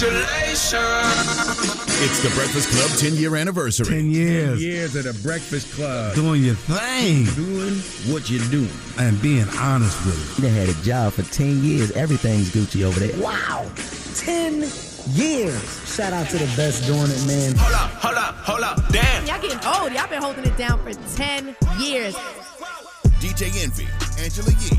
It's the Breakfast Club 10 year anniversary. 10 years. 10 Years of the Breakfast Club. Doing your thing. Doing what you do. And being honest with it. They had a job for 10 years. Everything's Gucci over there. Wow. 10 years. Shout out to the best doing it, man. Hold up, hold up, hold up. Damn. Y'all getting old. Y'all been holding it down for 10 years. DJ Envy, Angela Yee,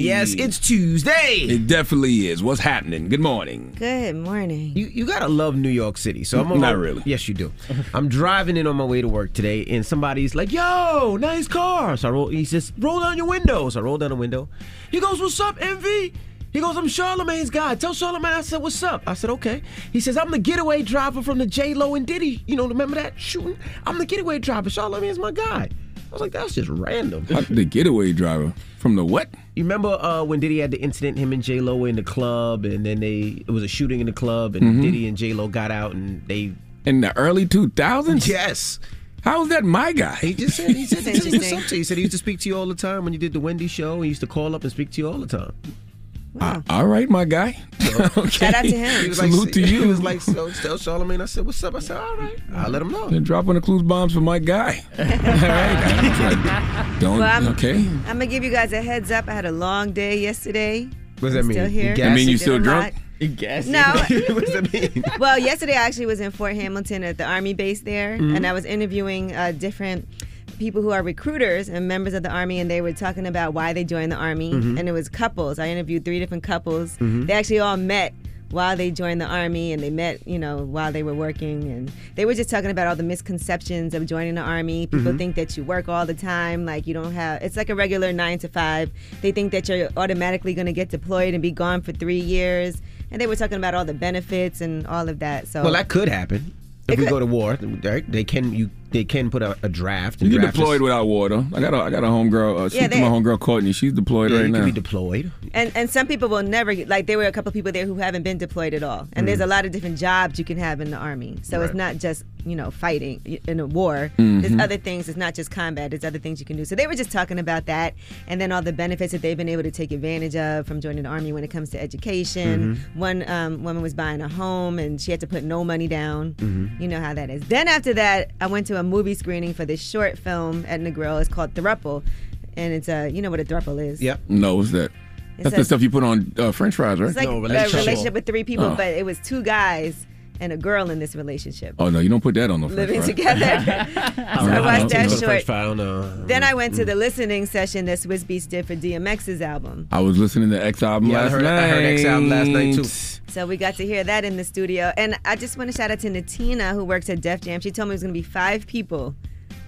Yes, it's Tuesday. It definitely is. What's happening? Good morning. Good morning. You you gotta love New York City. So I'm on Not my- really. Yes, you do. I'm driving in on my way to work today, and somebody's like, "Yo, nice car." So I roll. He says, "Roll down your window." So I roll down the window. He goes, "What's up, Envy?" He goes, "I'm Charlamagne's guy. Tell Charlamagne." I said, "What's up?" I said, "Okay." He says, "I'm the getaway driver from the J Lo and Diddy. You know, remember that shooting? I'm the getaway driver. Charlamagne's my guy." I was like, "That's just random." The getaway driver from the what? You remember uh, when Diddy had the incident, him and J Lo were in the club, and then they it was a shooting in the club, and Diddy and J Lo got out, and they In the early 2000s? yes. How is that my guy? He just said he said, he said what's interesting. up to you. He said he used to speak to you all the time when you did the Wendy show. He used to call up and speak to you all the time. Uh, all right, my guy. okay. Shout out to him. He was Salute like, to you. He was like, so tell Charlamagne. I said, what's up? I said, all right, I'll let him know. Then dropping the clues bombs for my guy. all right. Don't. Well, I'm- okay. I'm gonna give you guys a heads up. I had a long day yesterday. What does that I'm mean? Still here. You I mean, you still drunk? lot. Guess. No. what does that mean? Well, yesterday I actually was in Fort Hamilton at the Army base there, Mm-hmm. and I was interviewing uh, different people who are recruiters and members of the Army, and they were talking about why they joined the Army. Mm-hmm. And it was couples. I interviewed three different couples. They actually all met while they joined the Army, and they met, you know, while they were working. And they were just talking about all the misconceptions of joining the Army. People Mm-hmm. think that you work all the time, like you don't have, it's like a regular nine to five. They think that you're automatically going to get deployed and be gone for three years. And they were talking about all the benefits and all of that. So Well, that could happen. It If we could. go to war? They can you they can put a, a draft. You and get draft deployed is- without water. I got a I got a homegirl. Uh, speak Yeah, to they- my homegirl Courtney. She's deployed Yeah, right you now. can be deployed. And and some people will never get like there were a couple people there who haven't been deployed at all. And there's a lot of different jobs you can have in the army. So it's not just you know fighting in a war. Mm-hmm. There's other things. It's not just combat. There's other things you can do. So they were just talking about that, and then all the benefits that they've been able to take advantage of from joining the army when it comes to education. One um, woman was buying a home and she had to put no money down. You know how that is. Then after that, I went to a movie screening for this short film at Negril. It's called Thruple. And it's a, you know what a thruple is. Yep. no, what's that? It's That's a- the stuff you put on uh, French fries, right? It's like No, a relationship. relationship with three people, Oh. but it was two guys and a girl in this relationship oh no, you don't put that on the French living fries. together. so I watched that French short. fry, I don't know. Uh, then I went to mm. the listening session that Swizz Beatz did for DMX's album. I was listening to X album Yeah, I last heard- night. I heard X album last night, too. So we got to hear that in the studio. And I just want to shout out to Natina, who works at Def Jam. She told me it was going to be five people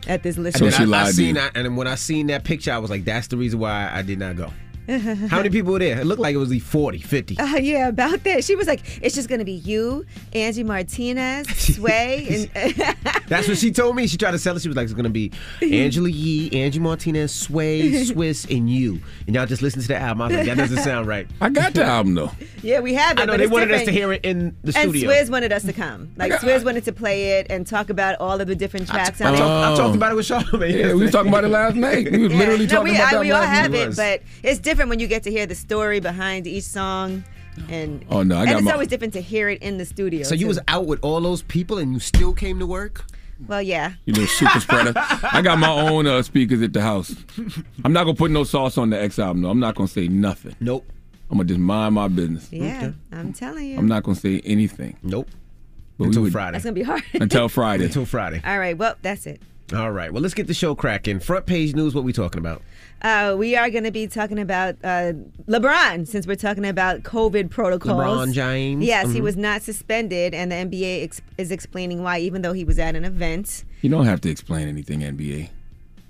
at this listening And she then I, I lied to seen you. that, and when I seen that picture, I was like, "That's the reason why I did not go." How many people were there? It looked like it was like 40, 50. Uh, yeah, about that. She was like, it's just going to be you, Angie Martinez, Sway, and That's what she told me. She tried to sell it. She was like, "It's gonna be Angela Yee, Angie Martinez, Sway, Swizz, and you." And y'all just listen to the album. I was like, "That doesn't sound right." I got the album though. yeah, we have it. I know they it's wanted us to hear it in the And studio. Swizz wanted us to come. Like got- Swizz wanted to play it and talk about all of the different I, tracks I on it. talked, I talked about it with Charlamagne. Yeah, we was talking about it last night. We was Yeah. literally no, talking we, about I, that we all have night. it, but it's different when you get to hear the story behind each song, and Oh, no, I and got it's my- always different to hear it in the studio. So you too. was out with all those people and you still came to work? well, yeah. You little super spreader. I got my own uh, speakers at the house. I'm not gonna put no sauce on the X album. though. I'm not gonna say nothing. Nope. I'm gonna just mind my business. Yeah, I'm telling you. I'm not gonna say anything. Nope. But Until would- Friday. That's gonna be hard. Until Friday. Until Friday. All right. Well, that's it. All right. Well, let's get the show cracking. Front page news. What we talking about? Uh, we are going to be talking about uh, LeBron since we're talking about COVID protocols. LeBron James. Yes, he Mhm. was not suspended, and the NBA ex- is explaining why, even though he was at an event. You don't have to explain anything, NBA.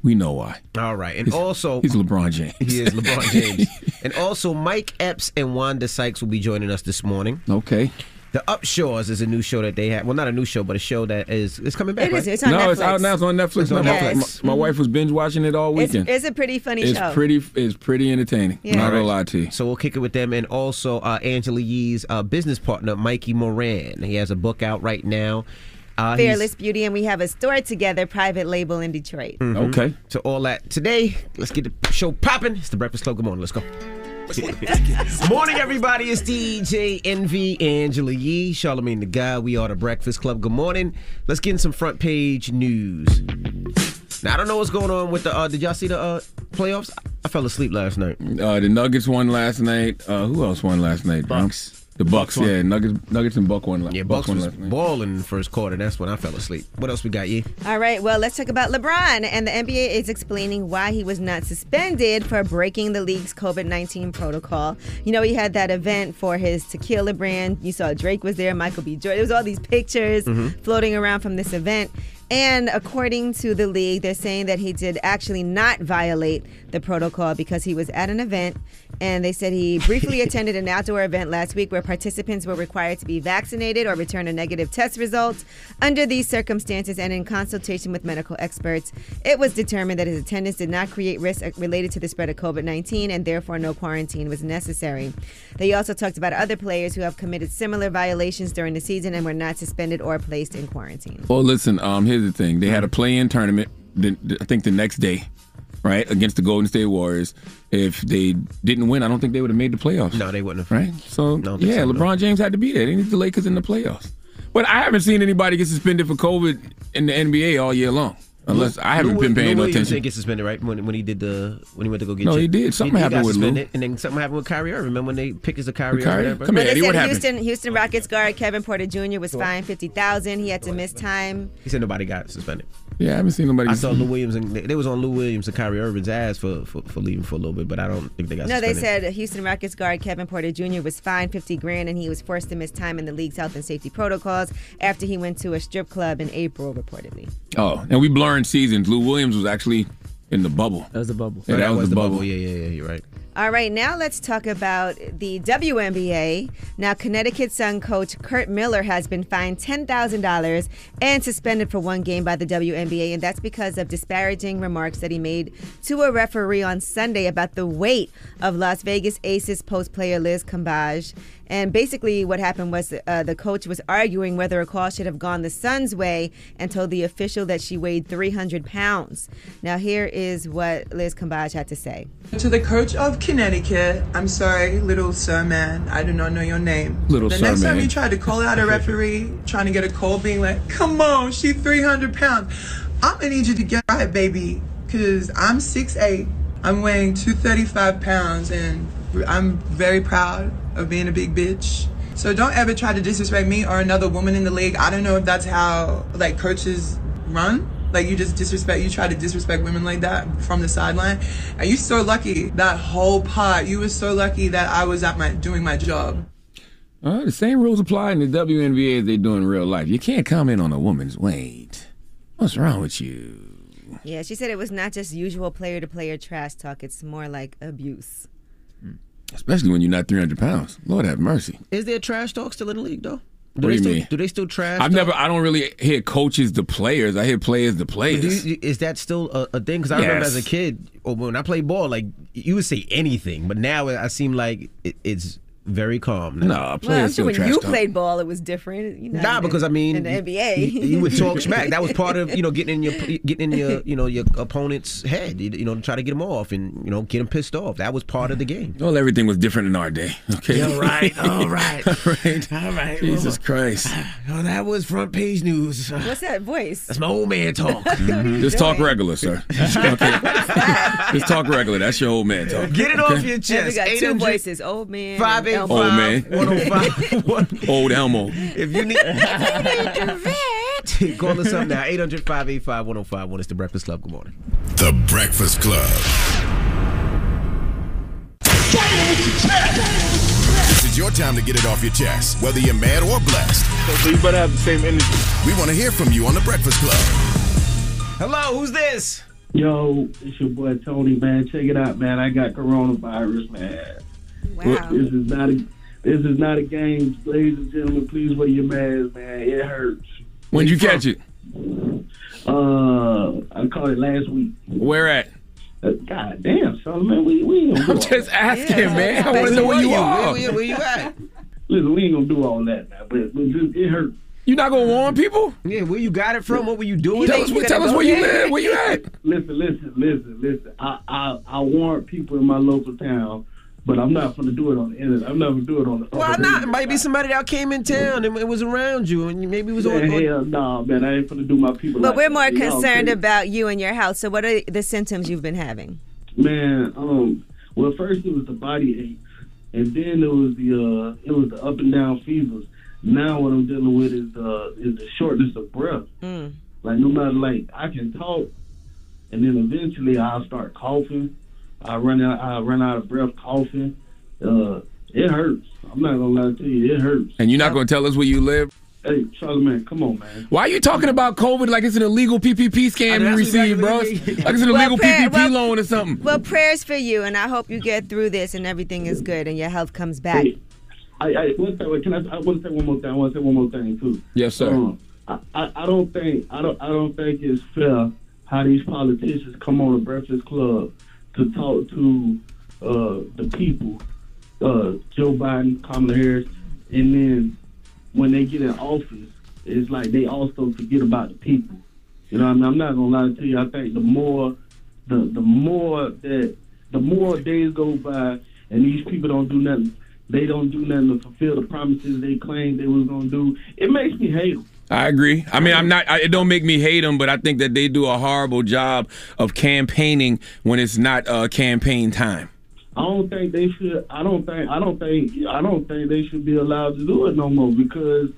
We know why. All right, and also He's LeBron James. he is LeBron James, and also Mike Epps and Wanda Sykes will be joining us this morning. Okay. The Upshaws is a new show that they have. Well, not a new show, but a show that it's is coming back. It is. right? It's on no, Netflix. it's out now. It's on Netflix. It's on My- Netflix. My, my wife was binge watching it all weekend. it's a pretty funny It's show. pretty. It's pretty entertaining. Yeah. Not gonna lie to you. So we'll kick it with them, and also uh, Angela Yee's uh, business partner, Mikey Moran. He has a book out right now. Uh, Fearless Beauty, and we have a store together, private label in Detroit. Mhm. Okay. So all that today. Let's get the show popping. It's the Breakfast Club. Good morning. Let's go. Morning, everybody. It's DJ Envy, Angela Yee, Charlamagne the Guy. We are the Breakfast Club. Good morning. Let's get in some front page news. Now I don't know what's going on with the. Uh, did y'all see the uh, playoffs? I fell asleep last night. Uh, the Nuggets won last night. Uh, who else won last night? bro? Bucks. The Bucks. won. yeah, Nuggets. Nuggets and Buck one la- Yeah, Bucks Bucks won was last night. balling in the first quarter. That's when I fell asleep. What else we got, ye? All right, well, let's talk about LeBron. And the NBA is explaining why he was not suspended for breaking the league's COVID 19 protocol. You know, he had that event for his tequila brand. You saw Drake was there, Michael B. Jordan. There was all these pictures mm-hmm. floating around from this event. And according to the league, they're saying that he did actually not violate the protocol because he was at an event. And they said he briefly attended an outdoor event last week where participants were required to be vaccinated or return a negative test result. Under these circumstances and in consultation with medical experts, it was determined that his attendance did not create risk related to the spread of COVID 19 and therefore no quarantine was necessary. They also talked about other players who have committed similar violations during the season and were not suspended or placed in quarantine. Well, listen. Um, here's the thing. They had a play-in tournament. The, the- I think the next day, right, against the Golden State Warriors. If they didn't win, I don't think they would have made the playoffs. No, they wouldn't have. Right. So No, I don't think yeah, so, no. LeBron James had to be there. They need the Lakers in the playoffs. But I haven't seen anybody get suspended for COVID in the NBA all year long. Unless I haven't Lou- been paying Lou no Williams attention. didn't get suspended, right? When, when he did the when he went to go get No, you. he did. Something he, happened got with Lou. and then something happened with Kyrie Irving. Remember when they picked his Kyrie? Kyrie? Irving, Come here, They Eddie. said What happened? Houston, Houston Rockets guard Kevin Porter Jr. was fined fifty thousand. He had to miss time. He said nobody got suspended. Yeah, I haven't seen nobody. I saw Lou Williams and they was on Lou Williams and Kyrie Irving's ass for, for, for leaving for a little bit, but I don't think they got No, they said Houston Rockets guard Kevin Porter Jr. was fined 50 grand and he was forced to miss time in the league's health and safety protocols after he went to a strip club in April, reportedly. Oh, and we blurring seasons. Lou Williams was actually in the bubble. That was the bubble. Yeah, that, was, the bubble. Yeah, yeah, yeah. You're right. All right, now let's talk about the WNBA. Now, Connecticut Sun coach Curt Miller has been fined $10,000 and suspended for one game by the WNBA, and that's because of disparaging remarks that he made to a referee on Sunday about the weight of Las Vegas Aces post player Liz Cambage. And basically, what happened was uh, the coach was arguing whether a call should have gone the Suns' way and told the official that she weighed 300 pounds. Now, here is what Liz Cambage had to say. To the coach of Connecticut, I'm sorry, little sir man, I do not know your name. Little the sir next time you try to call out a referee, trying to get a call, being like, come on, she 300 pounds. I'm gonna need you to get right, baby, because I'm 6'8, I'm weighing 235 pounds, and I'm very proud of being a big bitch. So don't ever try to disrespect me or another woman in the league. I don't know if that's how like coaches run. Like you just disrespect, you try to disrespect women like that from the sideline. And you so lucky that whole part. You were so lucky that I was at my doing my job. Uh, the same rules apply in the WNBA as they do in real life. You can't comment on a woman's weight. What's wrong with you? Yeah, she said it was not just usual player to player trash talk, it's more like abuse. Especially when you're not 300 pounds. Lord have mercy. Is there trash talk still in the league though? Do What do they you still, mean? Do they still trash? I've talk? never. I don't really hear coaches the players. I hear players the players. you, is that still a, a thing? Because I remember as a kid, or when I played ball, like you would say anything, but now I seem like it, it's very calm. No, Nah, well, I'm sure when you talk. played ball, it was different. You know, nah, because I mean, in the NBA, you, you would talk smack. That was part of you know getting in your getting in your you know your opponent's head. You, know, to try to get them off and you know get them pissed off. That was part of the game. Well, everything was different in our day. Okay, yeah, right, all right, all right, all right. Jesus well, Christ! Well, that was front page news. What's that voice? That's my old man talk. Mm-hmm. Just talk regular, sir. okay, just talk regular. That's your old man talk. Get it okay? off your chest. Yeah, we got two voices, old man. Five Old oh, man. 105. Old Elmo. If you need. Call us up now. 800 585 1051. It's The Breakfast Club. Good morning. The Breakfast Club. This is your time to get it off your chest, whether you're mad or blessed. So you better have the same energy. We want to hear from you on the Breakfast Club. Hello, who's this? Yo, it's your boy Tony, man. Check it out, man. I got coronavirus, man. Wow. This is not a this is not a game, ladies and gentlemen. Please wear your mask, man. It hurts. When you catch it? Uh, I caught it last week. Where at? Uh, God damn, Solomon, we we ain't gonna I'm just that. asking, man. I want to know where you are. Where, where you at? Listen, we ain't gonna do all that, man. But, but just, it hurts. You not gonna warn people? Yeah, where you got it from? What were you doing? Tell us, tell us where you live. Where you at? Listen, listen, listen, listen. I, I I warn people in my local town, but I'm not gonna do it on the internet. I'm not gonna do it on the. Why on the not? It might be somebody that came in town and it was around you, and maybe it was on. Man, on hell nah, man. I ain't gonna do my people. But like we're more You know, concerned about you and your health. So, what are the symptoms you've been having? Man, um, well, first it was the body aches, and then it was the uh, it was the up and down fevers. Now what I'm dealing with is uh, is the shortness of breath. Mm. Like no matter like I can talk, and then eventually I'll start coughing. I run out I run out of breath coughing. Uh, it hurts. I'm not gonna lie to you, it hurts. And you're not gonna tell us where you live? Hey, Charlamagne, come on, man. Why are you talking about COVID like it's an illegal PPP scam you that's received, bro? Like I mean. it's an Well, illegal prayer- PPP well- loan or something. Well, prayers for you, and I hope you get through this and everything is good and your health comes back. Hey, I, I one second, can I? I want to say one more thing. I want to say one more thing too. Yes, sir. Um, I, I, I don't think I don't I don't think it's fair how these politicians come on the Breakfast Club to talk to uh, the people, uh, Joe Biden, Kamala Harris, and then when they get in office, it's like they also forget about the people. You know, I mean, I'm not gonna lie to you. I think the more, the the more that the more days go by, and these people don't do nothing. They don't do nothing to fulfill the promises they claimed they was gonna do. It makes me hate them. I agree. I mean, I'm not. I, it don't make me hate them, but I think that they do a horrible job of campaigning when it's not uh, campaign time. I don't think they should. I don't think. I don't think. I don't think they should be allowed to do it no more because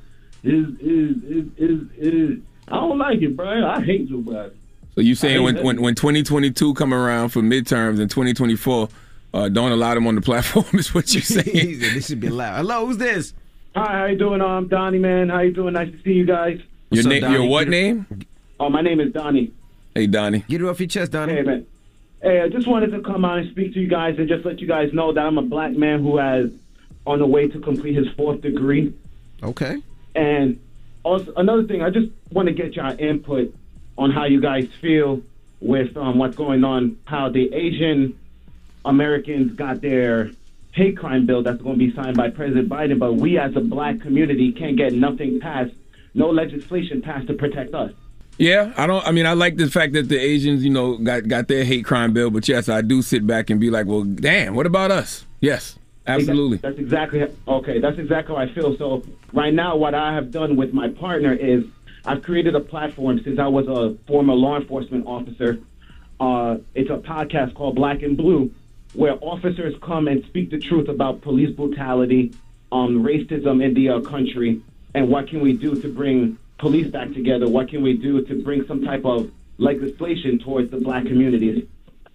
is is is is is. I don't like it, bro. I hate Joe Biden. So you saying when, hate when when 2022 come around for midterms and 2024, uh, don't allow them on the platform is what you're saying? He said, this should be allowed. Hello, who's this? Hi, how you doing? I'm Donnie, man. How you doing? Nice to see you guys. Your What's up, name? Your what name? Oh, my name is Donnie. Hey, Donnie. Get it off your chest, Donnie. Hey, man. Hey, I just wanted to come out and speak to you guys and just let you guys know that I'm a black man who has on the way to complete his fourth degree. Okay. And also another thing, I just want to get your input on how you guys feel with um, what's going on, how the Asian Americans got their hate crime bill that's going to be signed by President Biden, but we as a black community can't get nothing passed, no legislation passed to protect us. Yeah, I don't. I mean, I like the fact that the Asians, you know, got got their hate crime bill. But yes, I do sit back and be like, well, damn, what about us? Yes, absolutely. That's exactly okay. That's exactly how I feel. So right now, what I have done with my partner is I've created a platform since I was a former law enforcement officer. Uh, it's a podcast called Black and Blue, where officers come and speak the truth about police brutality, um, racism in the uh, country, and what can we do to bring police back together? What can we do to bring some type of legislation towards the black communities?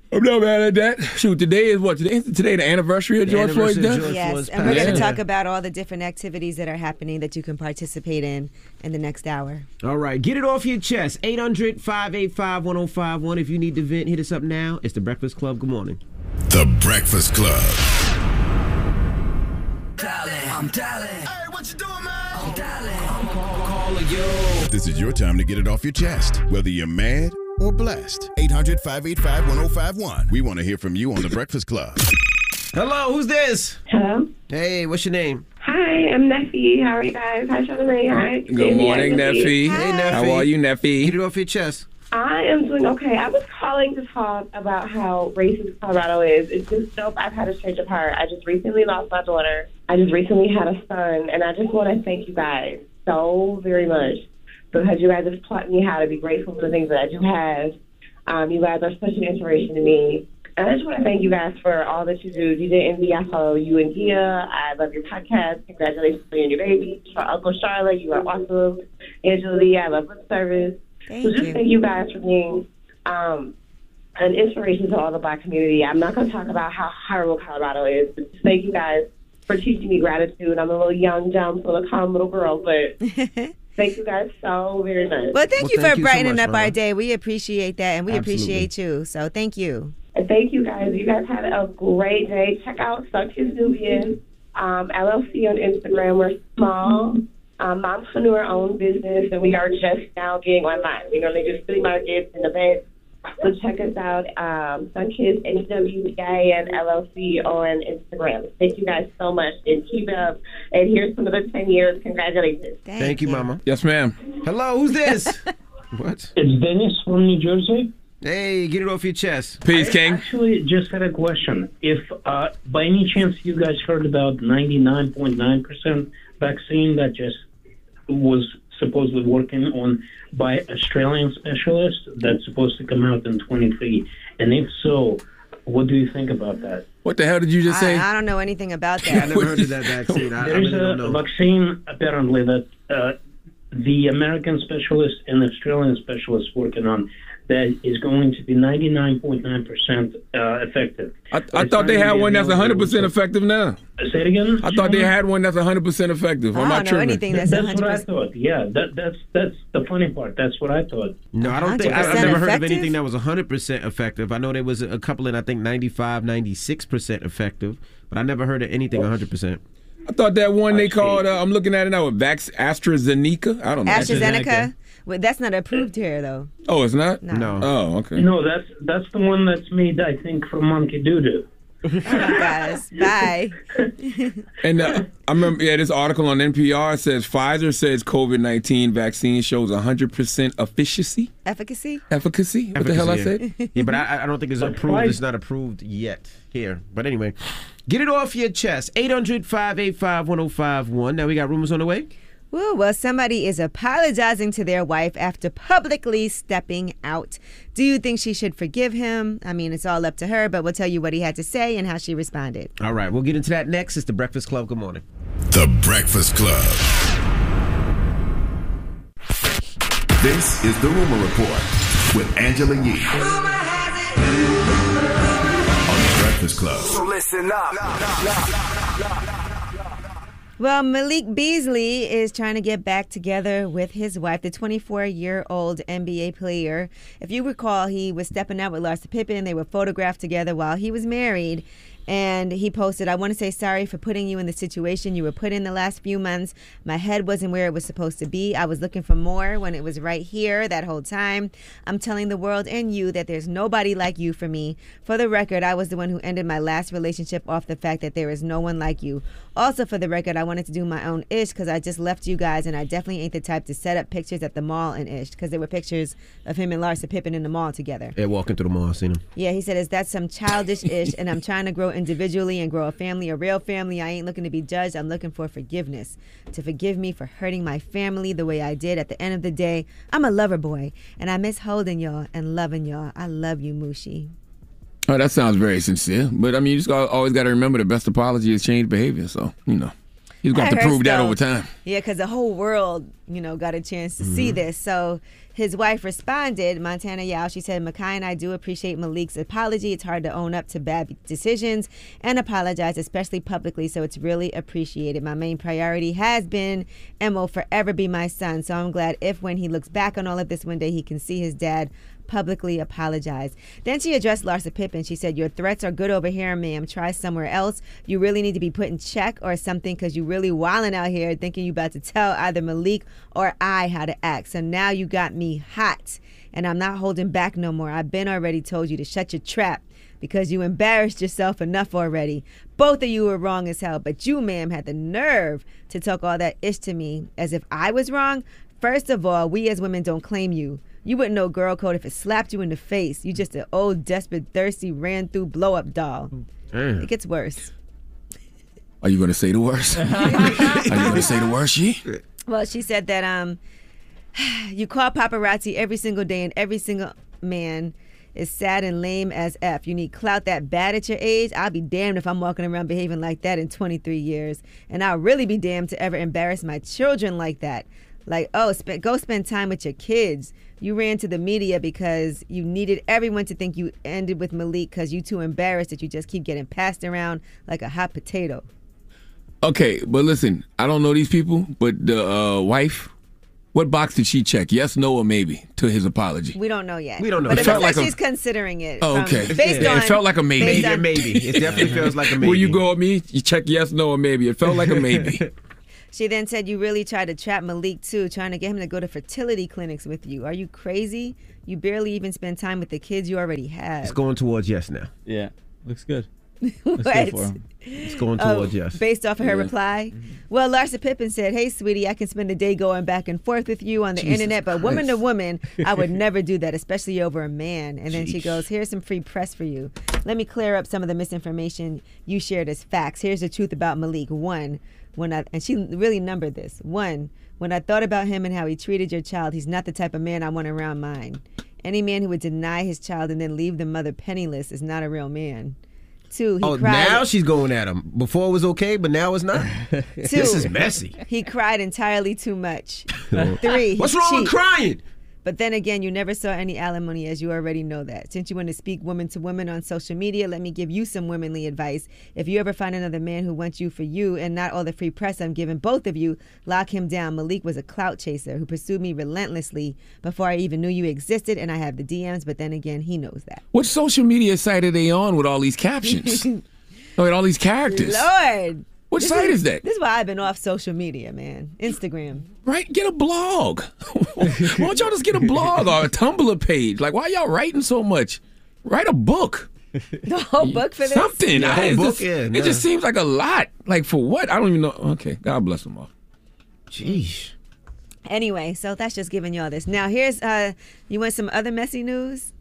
I'm not mad at that. Shoot, today is what? Today, today the anniversary of George Floyd's death. George Yes, Floyd's and we're going to talk about all the different activities that are happening that you can participate in in the next hour. All right, get it off your chest. 800 585 1051. If you need to vent, hit us up now. It's The Breakfast Club. Good morning. The Breakfast Club. I'm dialing. Hey, what you doing, man? I'm dialing. This is your time to get it off your chest, whether you're mad or blessed. 800 585 1051. We want to hear from you on The Breakfast Club. Hello, who's this? Hello. Hey, what's your name? Hi, I'm Neffy. How are you guys? Hi, Charlamagne. Hi. Good Jamie. morning, Hi, Neffy. Hey, Neffy. How are you, Get Neffy? it off your chest. I am doing okay. I was calling to talk about how racist Colorado is. It's just dope. I've had a change of heart. I just recently lost my daughter. I just recently had a son, and I just want to thank you guys so very much because you guys have taught me how to be grateful for the things that I do have. Um, you guys are such an inspiration to me. And I just want to thank you guys for all that you do. DJ Envy, I follow you and Dia. I love your podcast. Congratulations on your baby. Char- Uncle Charlotte, you are awesome. Angela Lee, I love lip service. Thank so just you. thank you guys for being um, an inspiration to all the black community. I'm not going to talk about how horrible Colorado is, but just thank you guys for teaching me gratitude. I'm a little young, dumb, full of calm little girl, but Thank you guys so very much. Well, thank Well, you thank for you so brightening much, up our day. We appreciate that, and we Absolutely. appreciate you. So thank you. And thank you guys. You guys had a great day. Check out Sunkist Nubian um, LLC on Instagram. We're small, um, mompreneur owned business, and we are just now getting online. We normally just do flea markets and events. So check us out, um, Sunkist N-W-B-I-N LLC on Instagram. Thank you guys so much, and keep it up. And here's some of the 10 years. Congratulations. Thank, you, Mama. Yes, ma'am. Hello, who's this? what? It's Dennis from New Jersey. Hey, get it off your chest. Peace, I King. actually just had a question. If uh, by any chance you guys heard about 99.9% vaccine that just was supposedly working on by Australian specialists that's supposed to come out in 23, and if so, what do you think about that? What the hell did you just say? I, I don't know anything about that. I never heard of that vaccine. I, I There's really don't a know. vaccine apparently that uh, the American specialists and Australian specialists working on that is going to be 99.9% uh, effective. I, I thought they had one that's 100% effective now. Say it again. I thought they had one that's 100% effective. I'm not tripping. That- that's 100. That's what I thought. Yeah, that, that's that's the funny part. That's what I thought. No, I don't think I, I've never heard of anything that was 100% effective. I know there was a couple in I think 95, 96% effective, but I never heard of anything 100%. I thought that one they called, uh, I'm looking at it now, with Vax AstraZeneca. I don't know. AstraZeneca. Well, that's not approved here, though. Oh, it's not? No. Oh, okay. No, that's that's the one that's made, I think, from Monkey Doodoo. guys, bye. And uh, I remember, yeah, this article on NPR says Pfizer says COVID 19 vaccine shows 100% efficacy. Efficacy? Efficacy? What the hell I said? yeah, but I, I don't think it's But approved. Pfizer- It's not approved yet here. But anyway, get it off your chest. 800 585 1051. Now we got rumors on the way. Woo, well, somebody is apologizing to their wife after publicly stepping out. Do you think she should forgive him? I mean, it's all up to her, but we'll tell you what he had to say and how she responded. All right, we'll get into that next. It's the Breakfast Club. Good morning. The Breakfast Club. This is the Rumor Report with Angela Yee. On the Breakfast Club. So listen up. Well, Malik Beasley is trying to get back together with his wife, the 24 year old NBA player. If you recall, he was stepping out with Larsa Pippen. They were photographed together while he was married. And he posted, I want to say sorry for putting you in the situation you were put in the last few months. My head wasn't where it was supposed to be. I was looking for more when it was right here that whole time. I'm telling the world and you that there's nobody like you for me. For the record, I was the one who ended my last relationship off the fact that there is no one like you. Also, for the record, I wanted to do my own ish because I just left you guys, and I definitely ain't the type to set up pictures at the mall and ish because there were pictures of him and Larsa Pippen in the mall together. Yeah, walking through the mall, I seen him. Yeah, he said, Is that some childish ish? and I'm trying to grow individually and grow a family, a real family. I ain't looking to be judged. I'm looking for forgiveness. To forgive me for hurting my family the way I did. At the end of the day, I'm a lover boy, and I miss holding y'all and loving y'all. I love you, Mushi. Oh, that sounds very sincere. But I mean, you just got, always got to remember the best apology is changed behavior. So, you know, he's going to have to prove that over time. Yeah, because the whole world, you know, got a chance to see Mhm. this. So his wife responded, Montana Yao. She said, Makai and I do appreciate Malik's apology. It's hard to own up to bad decisions and apologize, especially publicly. So it's really appreciated. My main priority has been and will forever be my son. So I'm glad if when he looks back on all of this one day, he can see his dad publicly apologize. Then she addressed Larsa Pippen. She said, Your threats are good over here, ma'am. Try somewhere else. You really need to be put in check or something because you really wilding out here thinking you about to tell either Malik or I how to act. So now you got me hot and I'm not holding back no more. I've been already told you to shut your trap because you embarrassed yourself enough already. Both of you were wrong as hell, but you, ma'am, had the nerve to talk all that ish to me as if I was wrong. First of all, we as women don't claim you. You wouldn't know girl code if it slapped you in the face. You just an old, desperate, thirsty, ran through blow up doll. Damn. It gets worse. Are you going to say the worst? Are you going to say the worst, she? Well, she said that um, you call paparazzi every single day, and every single man is sad and lame as f. You need clout that bad at your age. I'll be damned if I'm walking around behaving like that in 23 years, and I'll really be damned to ever embarrass my children like that. Like, oh, sp- go spend time with your kids. You ran to the media because you needed everyone to think you ended with Malik because you too embarrassed that you just keep getting passed around like a hot potato. Okay, but listen, I don't know these people, but the uh, wife What box did she check? Yes, no, or maybe to his apology. We don't know yet. We don't know. But It it, felt like, like a- she's considering it. Oh, from- okay. Based Yeah, on, it felt like a maybe. based on- It definitely feels like a maybe. Will you go with me? You check yes, no, or maybe. It felt like a maybe. She then said you really tried to trap Malik too, trying to get him to go to fertility clinics with you. Are you crazy? You barely even spend time with the kids you already have. It's going towards yes now. Yeah, looks good. What? good for him. It's going Oh, towards yes. Based off of her Yeah. reply. Mm-hmm. Well, Larsa Pippen said, Hey, sweetie, I can spend a day going back and forth with you on the Jesus internet, but woman to woman, I would never do that, especially over a man. And then she goes, Here's some free press for you. Let me clear up some of the misinformation you shared as facts. Here's the truth about Malik. One, when I, and she really numbered this. One, when I thought about him and how he treated your child, he's not the type of man I want around mine. Any man who would deny his child and then leave the mother penniless is not a real man. Two, he Oh, cried. now she's going at him. Before it was okay, but now it's not. this is messy. He cried entirely too much. Three. What's wrong with crying? But then again, you never saw any alimony, as you already know that. Since you want to speak woman to woman on social media, let me give you some womanly advice. If you ever find another man who wants you for you and not all the free press I'm giving both of you, lock him down. Malik was a clout chaser who pursued me relentlessly before I even knew you existed, and I have the DMs, but then again, he knows that. what social media site are they on with all these captions? oh, with all these characters. Lord. What This site is that? This is why I've been off social media, man. Instagram. Right? Get a blog. why don't y'all just get a blog or a Tumblr page? Like, why y'all writing so much? Write a book. The whole book for this? Something. The I- whole it's book, just- yeah, It just seems like a lot. Like for what? I don't even know. Okay, God bless them all. Jeez. Anyway, so that's just giving y'all this. Now, here's uh, you want some other messy news?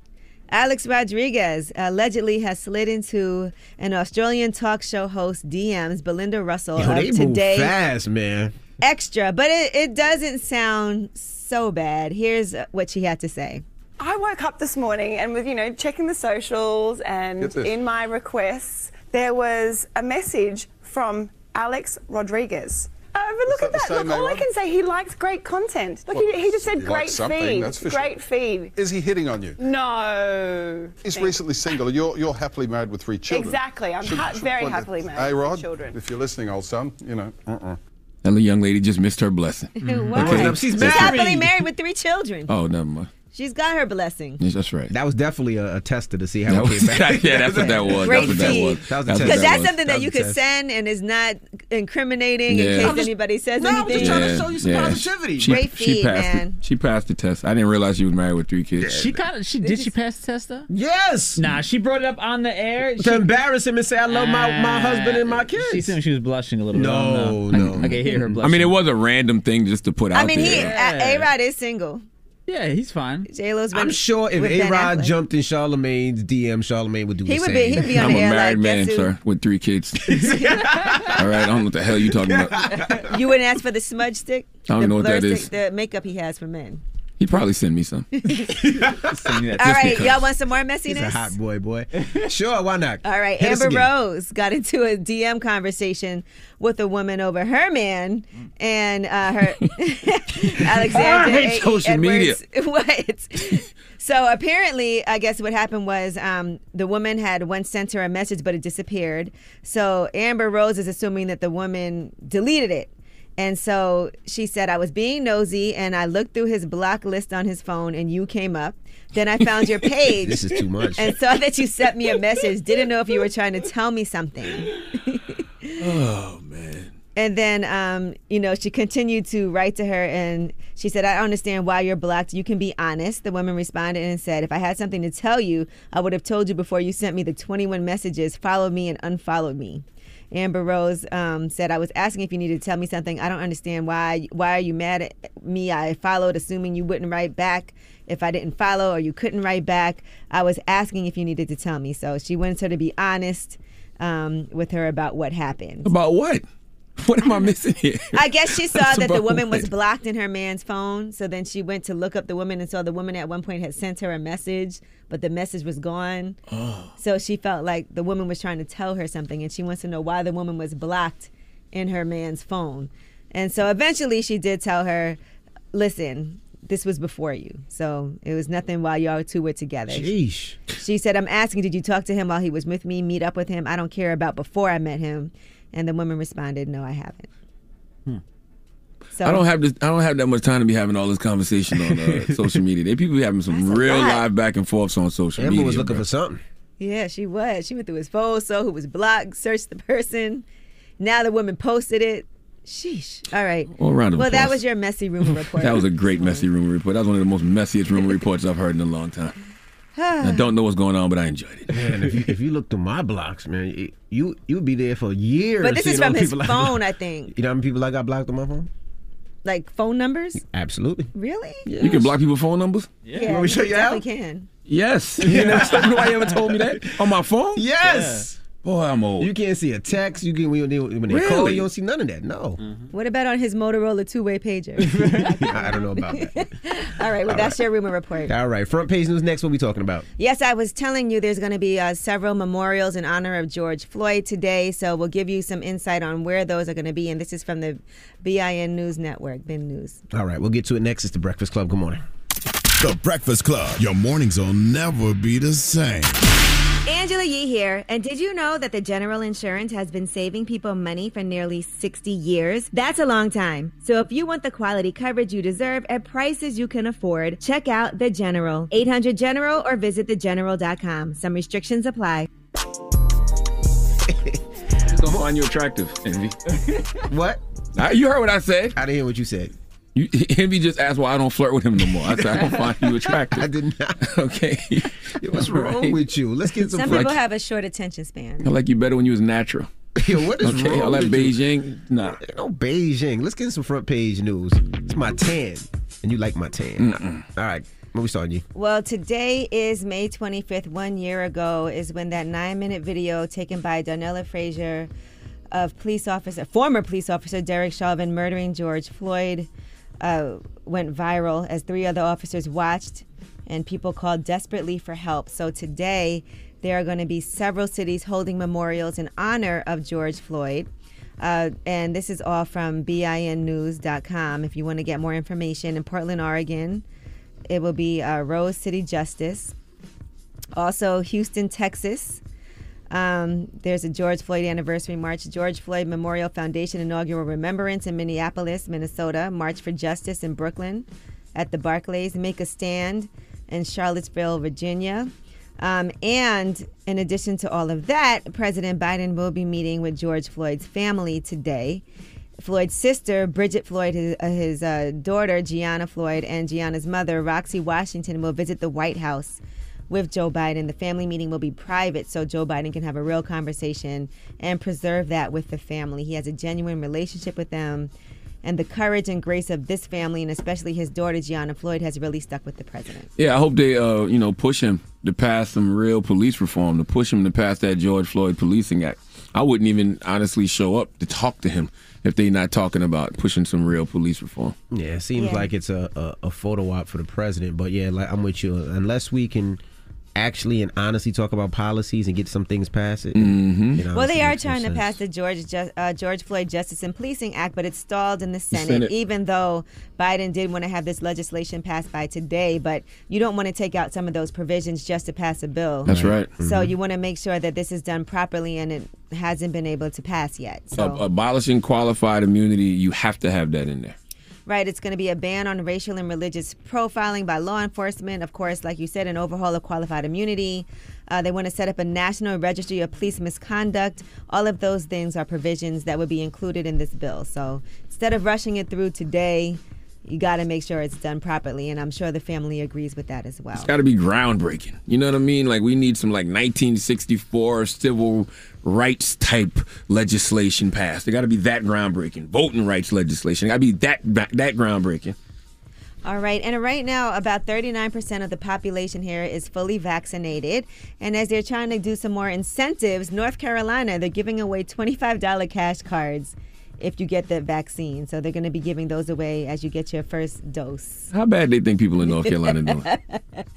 Alex Rodriguez allegedly has slid into an Australian talk show host DMs Belinda Russell Yo, of they move Today fast, man. Extra, but it, it doesn't sound so bad. Here's what she had to say. I woke up this morning and was, you know, checking the socials and in my requests there was a message from Alex Rodriguez. Uh, but look that at that. Look, all I can say, he likes great content. Look, Well, he, he just said he great feed. that's for sure. great feed. Is he hitting on you? No. He's Thank- recently single. You're you're happily married with three children. Exactly. I'm ha- very happily married Hey, with Rod, children. if you're listening, old son, you know. Uh-uh. That little young lady just missed her blessing. Why? Okay. She's She's married. happily married with three children. Oh, never mind. She's got her blessing. Yes, that's right. That was definitely a, a tester to see how That it was- came back. yeah, that's what that was. Great that's what that feed. was. That was a test. Because that's was. something that That you could test. send and is not incriminating in case just- anybody says No, I'm just trying to show you some yeah. positivity. She, Great she feed, passed man. It. She passed the test. I didn't realize she was married with three kids. She kind of she did she pass the test though? Yes. Nah, she brought it up on the air. To She, embarrass him and say I love my, my Ah, husband and my kids. She seemed she was blushing a little bit. I No, don't no. I can hear her blushing. I mean, it was a random thing just to put out I mean, he there. A Rod is single. Yeah, he's fine. J Lo's. I'm sure if with A Rod jumped in Charlamagne's DM, Charlamagne would do He the would same. be- he'd be on I'm the a air married like, man, guess who? sir, with three kids. All right, I don't know what the hell you talking about. You wouldn't ask for the smudge stick? I don't the know what blur that stick, is. The makeup he has for men. He probably send me some. Send me that. All right, because. y'all want some more He's messiness? a hot boy, boy. Sure, why not? All right, Hit Amber. Rose got into a DM conversation with a woman over her man and uh, her Alexander I hate A.E. social media. What? So apparently, I guess what happened was um, the woman had once sent her a message, but it disappeared. So Amber Rose is assuming that the woman deleted it. And so she said, I was being nosy and I looked through his block list on his phone and you came up. Then I found your page. This is too much. And saw that you sent me a message. Didn't know if you were trying to tell me something. Oh man. And then, um, you know, she continued to write to her and she said, I don't understand why you're blocked. You can be honest. The woman responded and said, If I had something to tell you, I would have told you before you sent me the 21 messages. Follow me and unfollow me. Amber Rose um, said, I was asking if you needed to tell me something. I don't understand why. Why are you mad at me? I followed, assuming you wouldn't write back if I didn't follow or you couldn't write back. I was asking if you needed to tell me. So she wants her to be honest um, with her about what happened. About what? What am I missing here? I guess she saw That's that the woman was blocked in her man's phone. So then she went to look up the woman and saw the woman at one point had sent her a message, but the message was gone. Oh. So she felt like the woman was trying to tell her something and she wants to know why the woman was blocked in her man's phone. And so eventually she did tell her, listen, this was before you. So it was nothing while y'all two were together. Sheesh. She said, I'm asking, did you talk to him while he was with me, meet up with him? I don't care about before I met him. And the woman responded, no, I haven't. So I don't have this. I don't have that much time to be having all this conversation on uh, social media. They people be having some real lot. live back and forths on social Amber media. was looking bro. for something. Yeah, she was. She went through his phone, so who was blocked, searched the person. Now the woman posted it. Sheesh. All right. Well, round of well, that was your messy rumor report. That was a great messy rumor report. That was one of the most messiest rumor reports I've heard in a long time. I don't know what's going on, but I enjoyed it. Man, if you if you look through my blocks, man, you you you'd be there for years. But this is from his people I phone. I think. You know how many people I got blocked on my phone? Like phone numbers? Absolutely. Really? You can block people's phone numbers? Yeah, You want me to show you how? definitely can. Yes. You never, nobody ever told me that on my phone. Yes. Boy, I'm old. You can't see a text. You can when they, when they call Really? you, don't see none of that. No. What about on his Motorola two-way pager? I don't know about that. All right, well, that's your rumor report. All right, front page news next. What we talking about? Yes, I was telling you there's going to be uh, several memorials in honor of George Floyd today, so we'll give you some insight on where those are going to be. And this is from the BIN News Network, BIN News. All right, we'll get to it next. It's the Breakfast Club. Good morning. The Breakfast Club. Your mornings will never be the same. Angela Yee here. And did you know that the General Insurance has been saving people money for nearly 60 years? That's a long time. So if you want the quality coverage you deserve at prices you can afford, check out The General. 800 General or visit thegeneral.com. Some restrictions apply. just don't find you attractive, Envy. what? you heard what I said. I didn't hear what you said. You, Envy just asked why I don't flirt with him no more. I said I don't find you attractive. I did not. Okay. What's wrong with you? Let's get some. Some Like- people have a short attention span. I like you better when you was natural. Yo, what is okay, wrong all that with you? Beijing, nah. No Beijing. Let's get some front page news. It's my tan, and you like my tan. All right, What we starting you? Well, today is May 25th. One year ago is when that nine minute video taken by Darnella Frazier of police officer, former police officer Derek Chauvin murdering George Floyd uh, went viral as three other officers watched and people called desperately for help. So today, there are going to be several cities holding memorials in honor of George Floyd. Uh, and this is all from BINnews.com. If you want to get more information in Portland, Oregon, it will be uh, Rose City Justice. Also, Houston, Texas. Um, there's a George Floyd anniversary march. George Floyd Memorial Foundation inaugural remembrance in Minneapolis, Minnesota. March for Justice in Brooklyn at the Barclays. Make a stand in Charlottesville, Virginia. Um, and in addition to all of that, President Biden will be meeting with George Floyd's family today. Floyd's sister, Bridgett Floyd, his, uh, his uh, daughter, Gianna Floyd, and Gianna's mother, Roxie Washington, will visit the White House with Joe Biden. The family meeting will be private so Joe Biden can have a real conversation and preserve that with the family. He has a genuine relationship with them. And the courage and grace of this family, and especially his daughter, Gianna Floyd, has really stuck with the president. Yeah, I hope they, uh, you know, push him to pass some real police reform, to push him to pass that George Floyd Policing Act. I wouldn't even honestly show up to talk to him if they're not talking about pushing some real police reform. Yeah, it seems Yeah. like it's a, a, a photo op for the president. But yeah, like I'm with you. Unless we can actually and honestly talk about policies and get some things passed, it, Mm-hmm. you Well, they are makes no trying to sense. pass the George uh, George Floyd Justice and Policing Act, but it's stalled in the Senate, Senate. Even though Biden did want to have this legislation passed by today, but you don't want to take out some of those provisions just to pass a bill. That's right. So Mhm. you want to make sure that this is done properly, and it hasn't been able to pass yet. So. Ab- abolishing qualified immunity, you have to have that in there. Right, it's going to be a ban on racial and religious profiling by law enforcement. Of course, like you said, an overhaul of qualified immunity. Uh, they want to set up a national registry of police misconduct. All of those things are provisions that would be included in this bill. So instead of rushing it through today, you got to make sure it's done properly. And I'm sure the family agrees with that as well. It's got to be groundbreaking. You know what I mean? Like we need some like 1964 civil rights type legislation passed. It got to be that groundbreaking. Voting rights legislation. Got to be that that groundbreaking. All right, and right now, about 39% of the population here is fully vaccinated. And as they're trying to do some more incentives, North Carolina, they're giving away $25 cash cards if you get the vaccine. So they're going to be giving those away as you get your first dose. How bad they think people in North Carolina doing?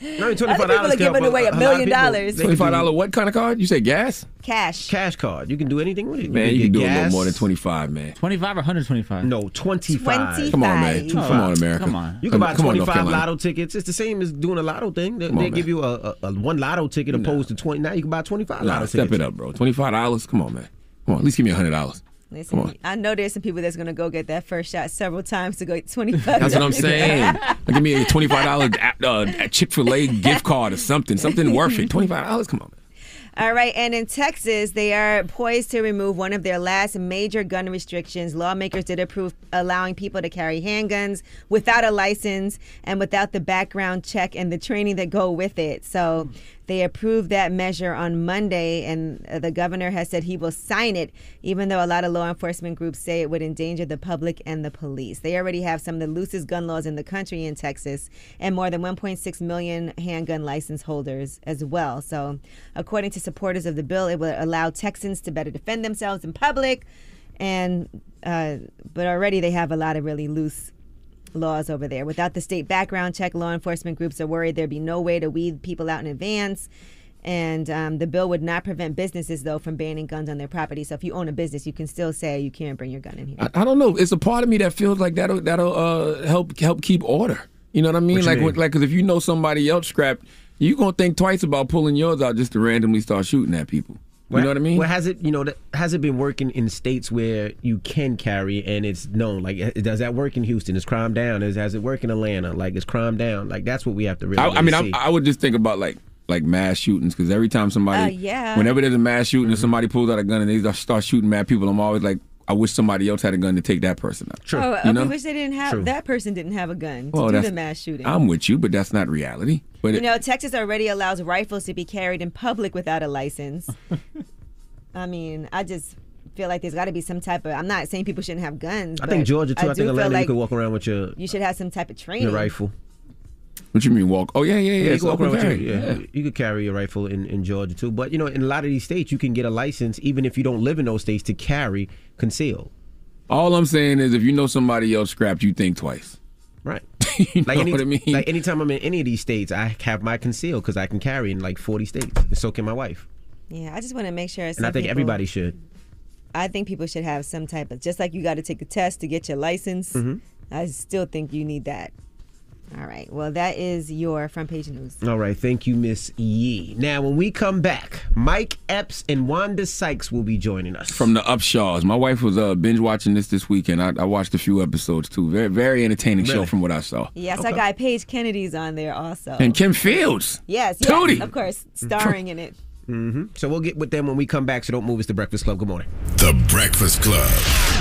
No, Other people are giving away a million dollars. Twenty five dollar what kind of card? You say gas? Cash. Cash card. You can do anything with it. Man, you can get do a little gas. more than twenty five, man. 25 or 125? No, 25. Come on, man. 25. Come on, America. Come on. You can buy Come on, North 25 Carolina. lotto tickets. It's the same as doing a lotto thing. They, on, they give you a, a, a one lotto ticket opposed to 20. Now you can buy 25 Nah, lotto step tickets. it up, bro. Twenty five dollars. Come on, man. Come on, at least give me hundred dollars. Listen, I know there's some people that's gonna go get that first shot several times to go twenty five. That's what I'm saying. Give me a twenty-five dollar uh, Chick Fil A gift card or something, something worth it. Twenty-five dollars, come on. All right, and in Texas, they are poised to remove one of their last major gun restrictions. Lawmakers did approve allowing people to carry handguns without a license and without the background check and the training that go with it. So they approved that measure on Monday, and uh, the governor has said he will sign it, even though a lot of law enforcement groups say it would endanger the public and the police. They already have some of the loosest gun laws in the country in Texas, and more than 1.6 million handgun license holders as well. So, according to supporters of the bill, it will allow Texans to better defend themselves in public, and uh, but already they have a lot of really loose laws over there. Without the state background check, law enforcement groups are worried there'd be no way to weed people out in advance. And um, the bill would not prevent businesses, though, from banning guns on their property. So if you own a business, you can still say you can't bring your gun in here. I, I don't know. It's a part of me that feels like that'll that'll uh, help help keep order. You know what I mean? What like mean? when- like because if you know somebody else scrapped, you're gonna think twice about pulling yours out just to randomly start shooting at people. You know what I mean? Well, has it you know has it been working in states where you can carry and it's known? Like, eh, does that work in Houston? Is crime down? Is has it work in Atlanta? Like, is crime down? Like, that's what we have to really. I, I mean, really I. I would just think about like like mass shootings because every time somebody, Uh, yeah. whenever there's a mass shooting and somebody pulls out a gun and they start shooting mad people, I'm always like, I wish somebody else had a gun to take that person out. Oh, you oh, I know? wish they didn't have True. that person didn't have a gun to Well, do the mass shooting. I'm with you, but that's not reality. But you it, know, Texas already allows rifles to be carried in public without a license. I mean, I just feel like there's got to be some type of. I'm not saying people shouldn't have guns. I think Georgia too. I, do think Atlanta, like you could walk around with your you should have some type of training. your rifle. What you mean walk? Oh yeah, yeah, yeah. you it's can open carry. your, yeah. You could carry a rifle in, in Georgia too. But you know, in a lot of these states, you can get a license even if you don't live in those states to carry concealed. All I'm saying is, if you know somebody else scrapped, you think twice. Right. you Like know any, what I mean? like anytime I'm in any of these states, I have my concealed because I can carry in like 40 states. And so can my wife. Yeah, I just want to make sure. And I think people- everybody should. I think people should have some type of just like you got to take a test to get your license. Mhm. I still think you need that. All right. Well, that is your front page news. All right, thank you, Miss Yee. Now, when we come back, Mike Epps and Wanda Sykes will be joining us. From the Upshaws. My wife was uh, binge watching this this weekend. I, I watched a few episodes too. Very very entertaining show from what I saw. Yes, I got Page Kennedy's on there also. And Kim Fields. Yes, yes, Tootie. of course, starring in it. Mm-hmm. So we'll get with them when we come back. So don't move. It's the Breakfast Club. Good morning. The Breakfast Club.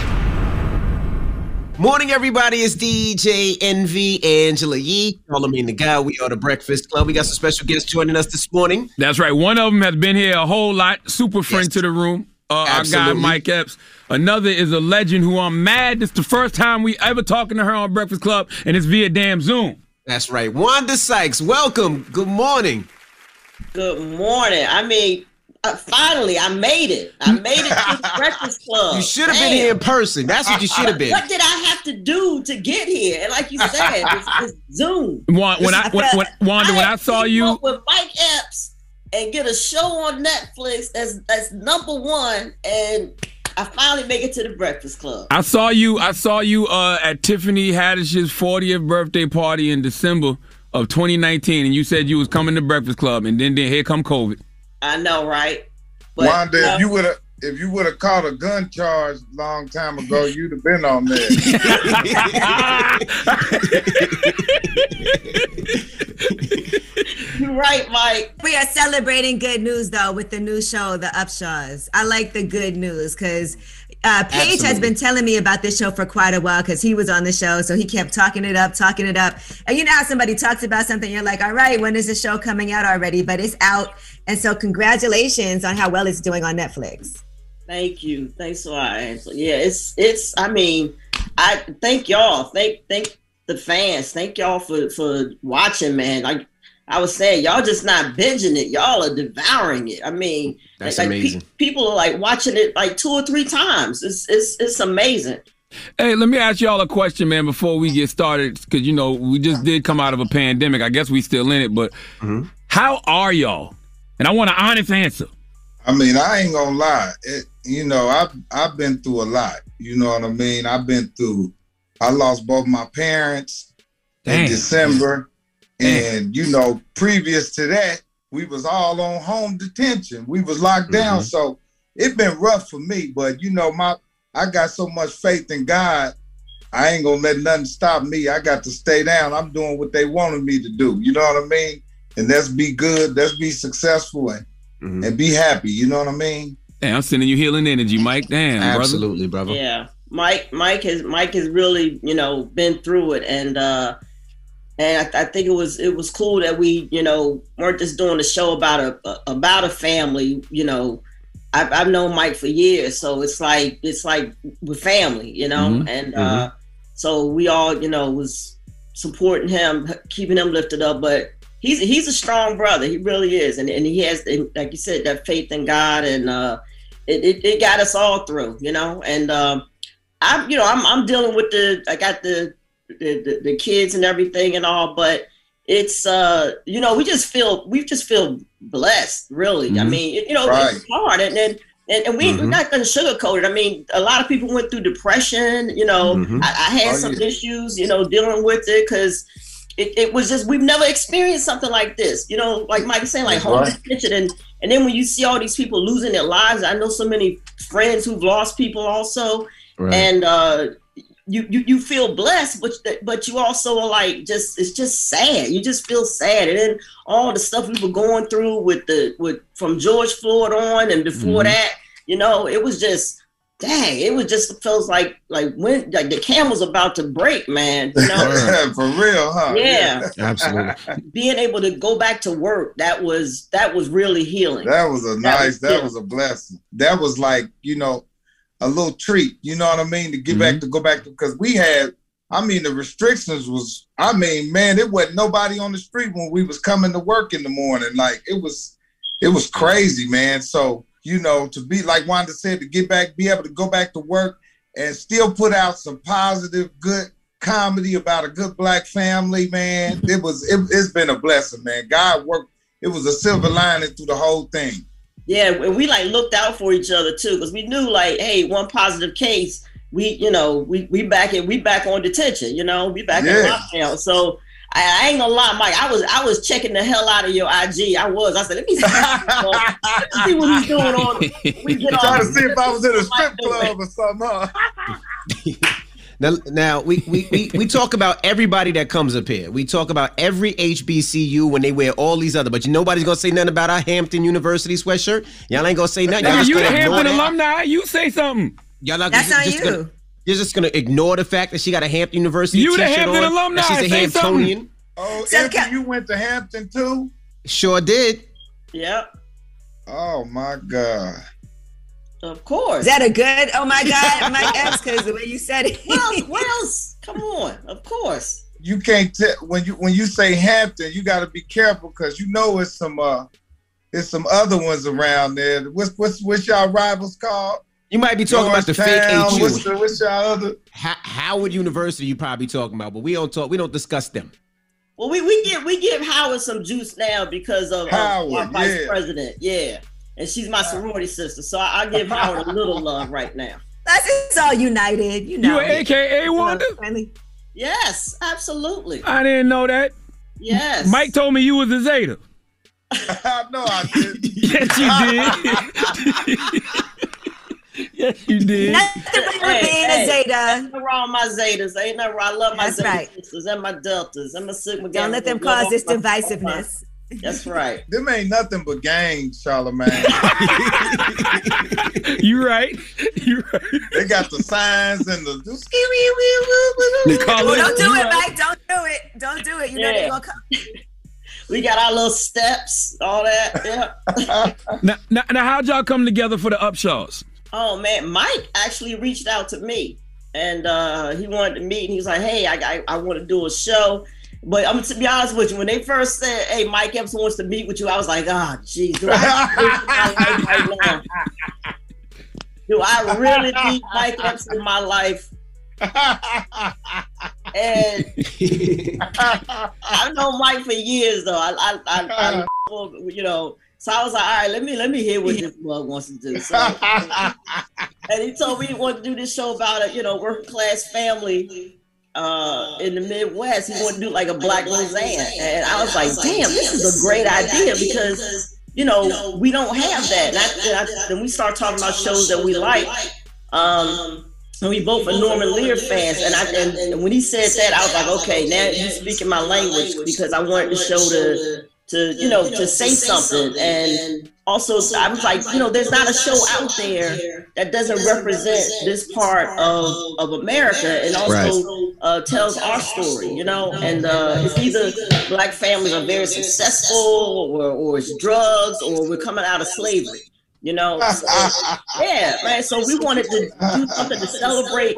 Morning, everybody. It's DJ Envy Angela Yee. Charlamagne the guy. We are the Breakfast Club. We got some special guests joining us this morning. That's right. One of them has been here a whole lot. Super friend to the room. Uh, our guy Absolutely. Mike Epps. Another is a legend who I'm mad. It's the first time we ever talking to her on Breakfast Club, and it's via damn Zoom. That's right. Wanda Sykes, welcome. Good morning. Good morning. I mean, uh, finally, I made it. I made it to the Breakfast Club. You should have been here in person. That's what you should have been. What did I have to do to get here? And like you said, it's, it's Zoom. Wan- when I- when- when- Wanda, when I saw you- with Mike Epps and get a show on Netflix as as number one, and I finally make it to the Breakfast Club. I saw you. I saw you uh, at Tiffany Haddish's 40th birthday party in December of 2019, and you said you was coming to Breakfast Club, and then, then here come COVID. I know, right? Wanda, uh, if you would have if you would have caught a gun charge long time ago, you'd have been on there. You're right, Mike. We are celebrating good news though with the new show, The Upshaws. I like the good news because uh, Page has been telling me about this show for quite a while because he was on the show, so he kept talking it up, talking it up. And you know how somebody talks about something, you're like, all right, when is the show coming out already? But it's out, and so congratulations on how well it's doing on Netflix. Thank you. Thanks a lot, Angela. Yeah, it's it's. I mean, I thank y'all. Thank thank the fans. Thank y'all for for watching, man. Like I was saying, y'all just not binging it. Y'all are devouring it. I mean, That's like, pe- amazing. people are like watching it like two or three times. It's it's it's amazing. Hey, let me ask y'all a question, man, before we get started, because you know we just did come out of a pandemic. I guess we still in it, but mm-hmm. how are y'all? And I want an honest answer. I mean, I ain't gonna lie. It, you know, I've I've been through a lot. You know what I mean? I've been through. I lost both my parents Damn. in December, and you know, previous to that, we was all on home detention. We was locked down, Mhm. so it been rough for me. But you know, my I got so much faith in God. I ain't gonna let nothing stop me. I got to stay down. I'm doing what they wanted me to do. You know what I mean? And let's be good. Let's be successful and Mm-hmm. and be happy. You know what I mean? Damn, I'm sending you healing energy, Mike. Damn, Absolutely, brother. Yeah, Mike. Mike has Mike has really you know been through it, and uh and I, I think it was it was cool that we you know weren't just doing a show about a about a family. You know, I've, I've known Mike for years, so it's like it's like with family, you know, Mhm, and uh so we all you know was supporting him, keeping him lifted up, but. He's, he's a strong brother. He really is, and, and he has, like you said, that faith in God, and uh, it, it, it got us all through, you know. And um, I'm, you know, I'm, I'm dealing with the, I got the, the, the, the kids and everything and all, but it's, uh, you know, we just feel, we just feel blessed, really. I Mhm. mean, you know, Right. it's hard, and and and, and we, we're Mhm. not going to sugarcoat it. I mean, a lot of people went through depression. You know, Mhm. I, I had Oh, some yeah. issues, you know, dealing with it because. It, it was just we've never experienced something like this, you know. Like Mike is saying, like That's homeless right. kitchen, and and then when you see all these people losing their lives, I know so many friends who've lost people also, Right. and uh, you, you you feel blessed, but but you also are like just it's just sad. You just feel sad, and then all the stuff we were going through with the with from George Floyd on, and before Mhm. that, you know, it was just dang. It was just feels like like when like the camel's about to break, man. You know. For real, huh? Yeah. Absolutely. Being able to go back to work, that was that was really healing. That was a That nice, was that good. was a blessing. That was like, you know, a little treat, you know what I mean? To get back mm-hmm. to go back to because we had, I mean, the restrictions was, I mean, man, there wasn't nobody on the street when we was coming to work in the morning. Like it was, it was crazy, man. So, you know, to be like Wanda said, to get back, be able to go back to work and still put out some positive, good comedy about a good black family, man. Mm-hmm. It was, it, it's been a blessing, man. God worked. It was a silver lining through the whole thing. Yeah, and we like looked out for each other too, because we knew like, hey, one positive case, we, you know, we we back in, we back on detention, you know, we back Yeah. in lockdown. So I, I ain't gonna lie, Mike, I was I was checking the hell out of your IG. I was. I said, let me see, let me see what he's doing on. We get Trying to see if I was in a strip club or something, huh? Now, now we, we, we, we talk about everybody that comes up here. We talk about every HBCU when they wear all these other, but nobody's gonna say nothing about our Hampton University sweatshirt. Y'all ain't gonna say nothing. Y'all Nigga, just you the gonna ignore Hampton that. alumni. You say something. Y'all not That's just, on just you. Gonna, you're just gonna ignore the fact that she got a Hampton University You the t-shirt Hampton on, alumni. She's a Say something. Hamptonian. Oh, So Anthony, ca- you went to Hampton too? Sure did. Yeah, Oh my God. Of course. Is that a good? Oh my God, my X, because the way you said it. what else? What else? Come on, of course. You can't tell when you when you say Hampton, you gotta be careful because you know it's some uh it's some other ones around there. What's what's what's y'all rivals called? You might be talking about the fake Georgetown, HU. What's, the, what's y'all other? Ho- Howard University, you probably talking about, but we don't talk. We don't discuss them. Well, we, we give we give Howard some juice now because of, of Howard, our vice yeah. president. Yeah, and she's my uh. sorority sister, so I, I give Howard a little love right now. That's it's all united, you know. You AKA Wanda? Friendly. Yes, absolutely. I didn't know that. Yes. Mike told me you was a Zeta. no, I did. yes, you did. yes, you did. Nothing wrong with being a Zeta. Nothing wrong with my Zetas. Ain't nothing wrong. I love my That's Zeta right. sisters and my Deltas and my Sigma Don't let them cause this divisiveness. That's right. Them ain't nothing but gangs, Charlamagne. You right. You right. they got the signs and the. The colors. Don't do it. Mike. Don't do it. Don't do it. You know Yeah. they're gonna come. We got our little steps, all that. Yeah. Now, now, now, how'd y'all come together for the Upshaws? Oh man, Mike actually reached out to me, and uh, he wanted to meet. And he was like, "Hey, I I, I want to do a show." But I'm to be honest with you, when they first said, "Hey, Mike Epson wants to meet with you," I was like, "Ah, oh, geez, do right do I really need Mike Epson in my life?" and I've known Mike for years, though. I, I, I, I, you know. So I was like, all right, let me let me hear what this mug wants to do. So, and he told me he wanted to do this show about a you know working class family uh, in the Midwest. He wanted to do like a Black Roseanne, and I was like, damn, this is a great idea because you know we don't have that. And, I, and, I, and we start talking about shows that we like. Um, and we both are Norman Lear fans, and I and, and when he said that, I was like, okay, now you're speaking my language because I wanted the show to to you know to say something, and also I was like, you know, there's not a show out there that doesn't represent this part of of America, and also uh, tells our story, you know, and uh, it's either black families are very successful, or or it's drugs, or we're coming out of slavery. You know, So, yeah, man. So we wanted to do something to celebrate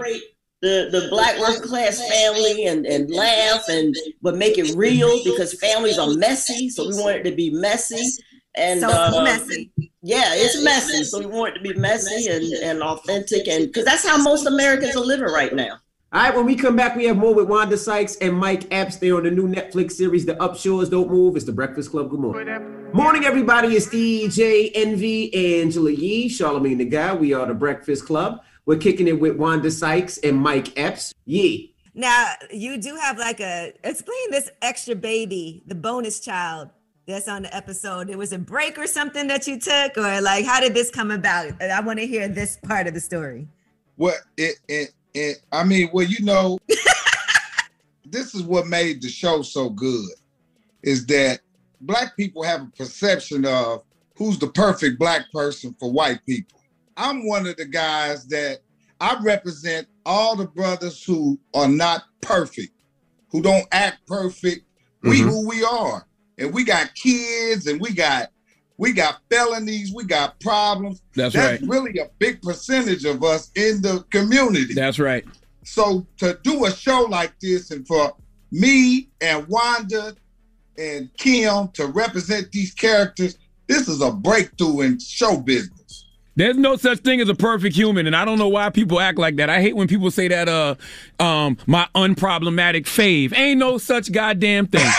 the the black working class family and and laugh and but make it real because families are messy. So we wanted it to be messy and So uh, messy. Yeah, it's messy. So we want it to be messy and and authentic and because that's how most Americans are living right now. All right, when we come back, we have more with Wanda Sykes and Mike Epps. They're on the new Netflix series, The Upshaws Don't Move. It's the Breakfast Club. Good morning. Morning, everybody. It's DJ Envy, Angela Yee, Charlamagne the Guy. We are the Breakfast Club. We're kicking it with Wanda Sykes and Mike Epps. Yee. Now you do have like a explain this extra baby, the bonus child that's on the episode. It was a break or something that you took, or like how did this come about? I want to hear this part of the story. Well, it, it, it, I mean, well, you know, this is what made the show so good is that black people have a perception of who's the perfect black person for white people. I'm one of the guys that I represent all the brothers who are not perfect, who don't act perfect. We Mhm. who we are. And we got kids and we got we got felonies, we got problems. That's That's right. really a big percentage of us in the community. That's right. So to do a show like this and for me and Wanda and Kim to represent these characters, this is a breakthrough in show business. There's no such thing as a perfect human, and I don't know why people act like that. I hate when people say that. Uh, um, my unproblematic fave ain't no such goddamn thing.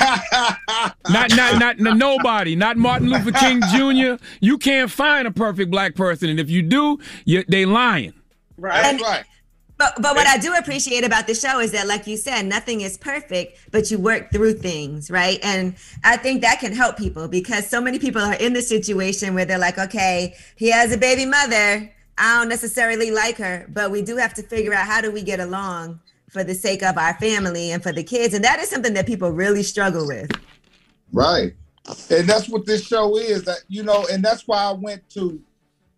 not, not, not, n- nobody. Not Martin Luther King Jr. You can't find a perfect black person, and if you do, you, they lying. Right. right. But but what I do appreciate about the show is that, like you said, nothing is perfect, but you work through things, right? And I think that can help people because so many people are in the situation where they're like, okay, he has a baby mother. I don't necessarily like her, but we do have to figure out how do we get along for the sake of our family and for the kids. And that is something that people really struggle with. Right. And that's what this show is. That you know, and that's why I went to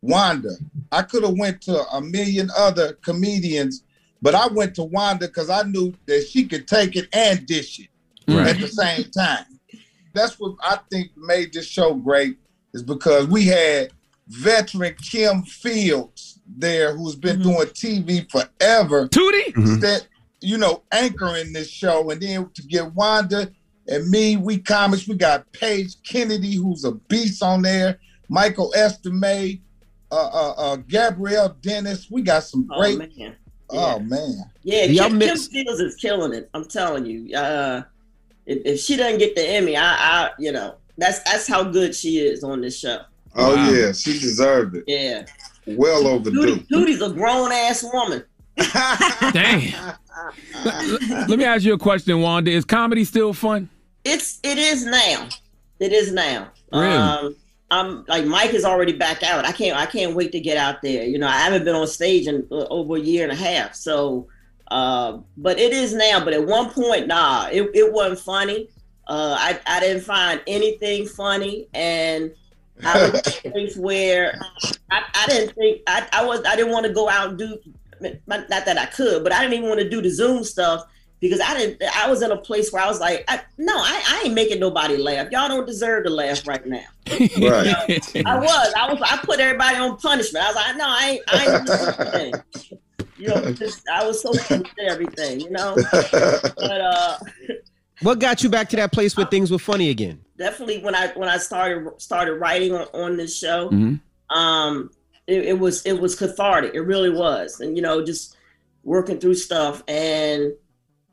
Wanda. I could have went to a million other comedians, but I went to Wanda because I knew that she could take it and dish it Right. at the same time. That's what I think made this show great is because we had veteran Kim Fields there who's been mm-hmm. doing TV forever. Tootie? Mm-hmm. Mm-hmm. That, you know, anchoring this show. And then to get Wanda and me, we comics, we got Page Kennedy, who's a beast on there, Michael Estimay, uh, uh, uh, Gabrielle Dennis. We got some Oh, great. man. Oh, man. Yeah, Y'all Kim, mix- Kim Fields is killing it. I'm telling you. Uh, if, if she doesn't get the Emmy, I, I, you know, that's that's how good she is on this show. Oh, Wow. yeah. She deserved it. Yeah, Well overdue. Tootie, Tootie's a grown ass woman. Damn. Let me ask you a question, Wanda. Is comedy still fun? It's it is now. It is now. Really? Um, I'm like Mike is already back out. I can't I can't wait to get out there. You know, I haven't been on stage in uh, over a year and a half. So, uh, but it is now. But at one point, nah, it, it wasn't funny. Uh, I I didn't find anything funny, and I was place where I, I didn't think I, I was I didn't want to go out and do not that I could, but I didn't even want to do the Zoom stuff because I didn't. I was in a place where I was like, I, no, I, I ain't making nobody laugh. Y'all don't deserve to laugh right now. Right. I was. I was. I put everybody on punishment. I was like, no, I ain't. I ain't doing. You know, just, I was so used to everything. You know, but uh, What got you back to that place where things were funny again? definitely when I when I started started writing on, on this show, Mhm. um, it, it was it was cathartic. It really was, and you know, just working through stuff, and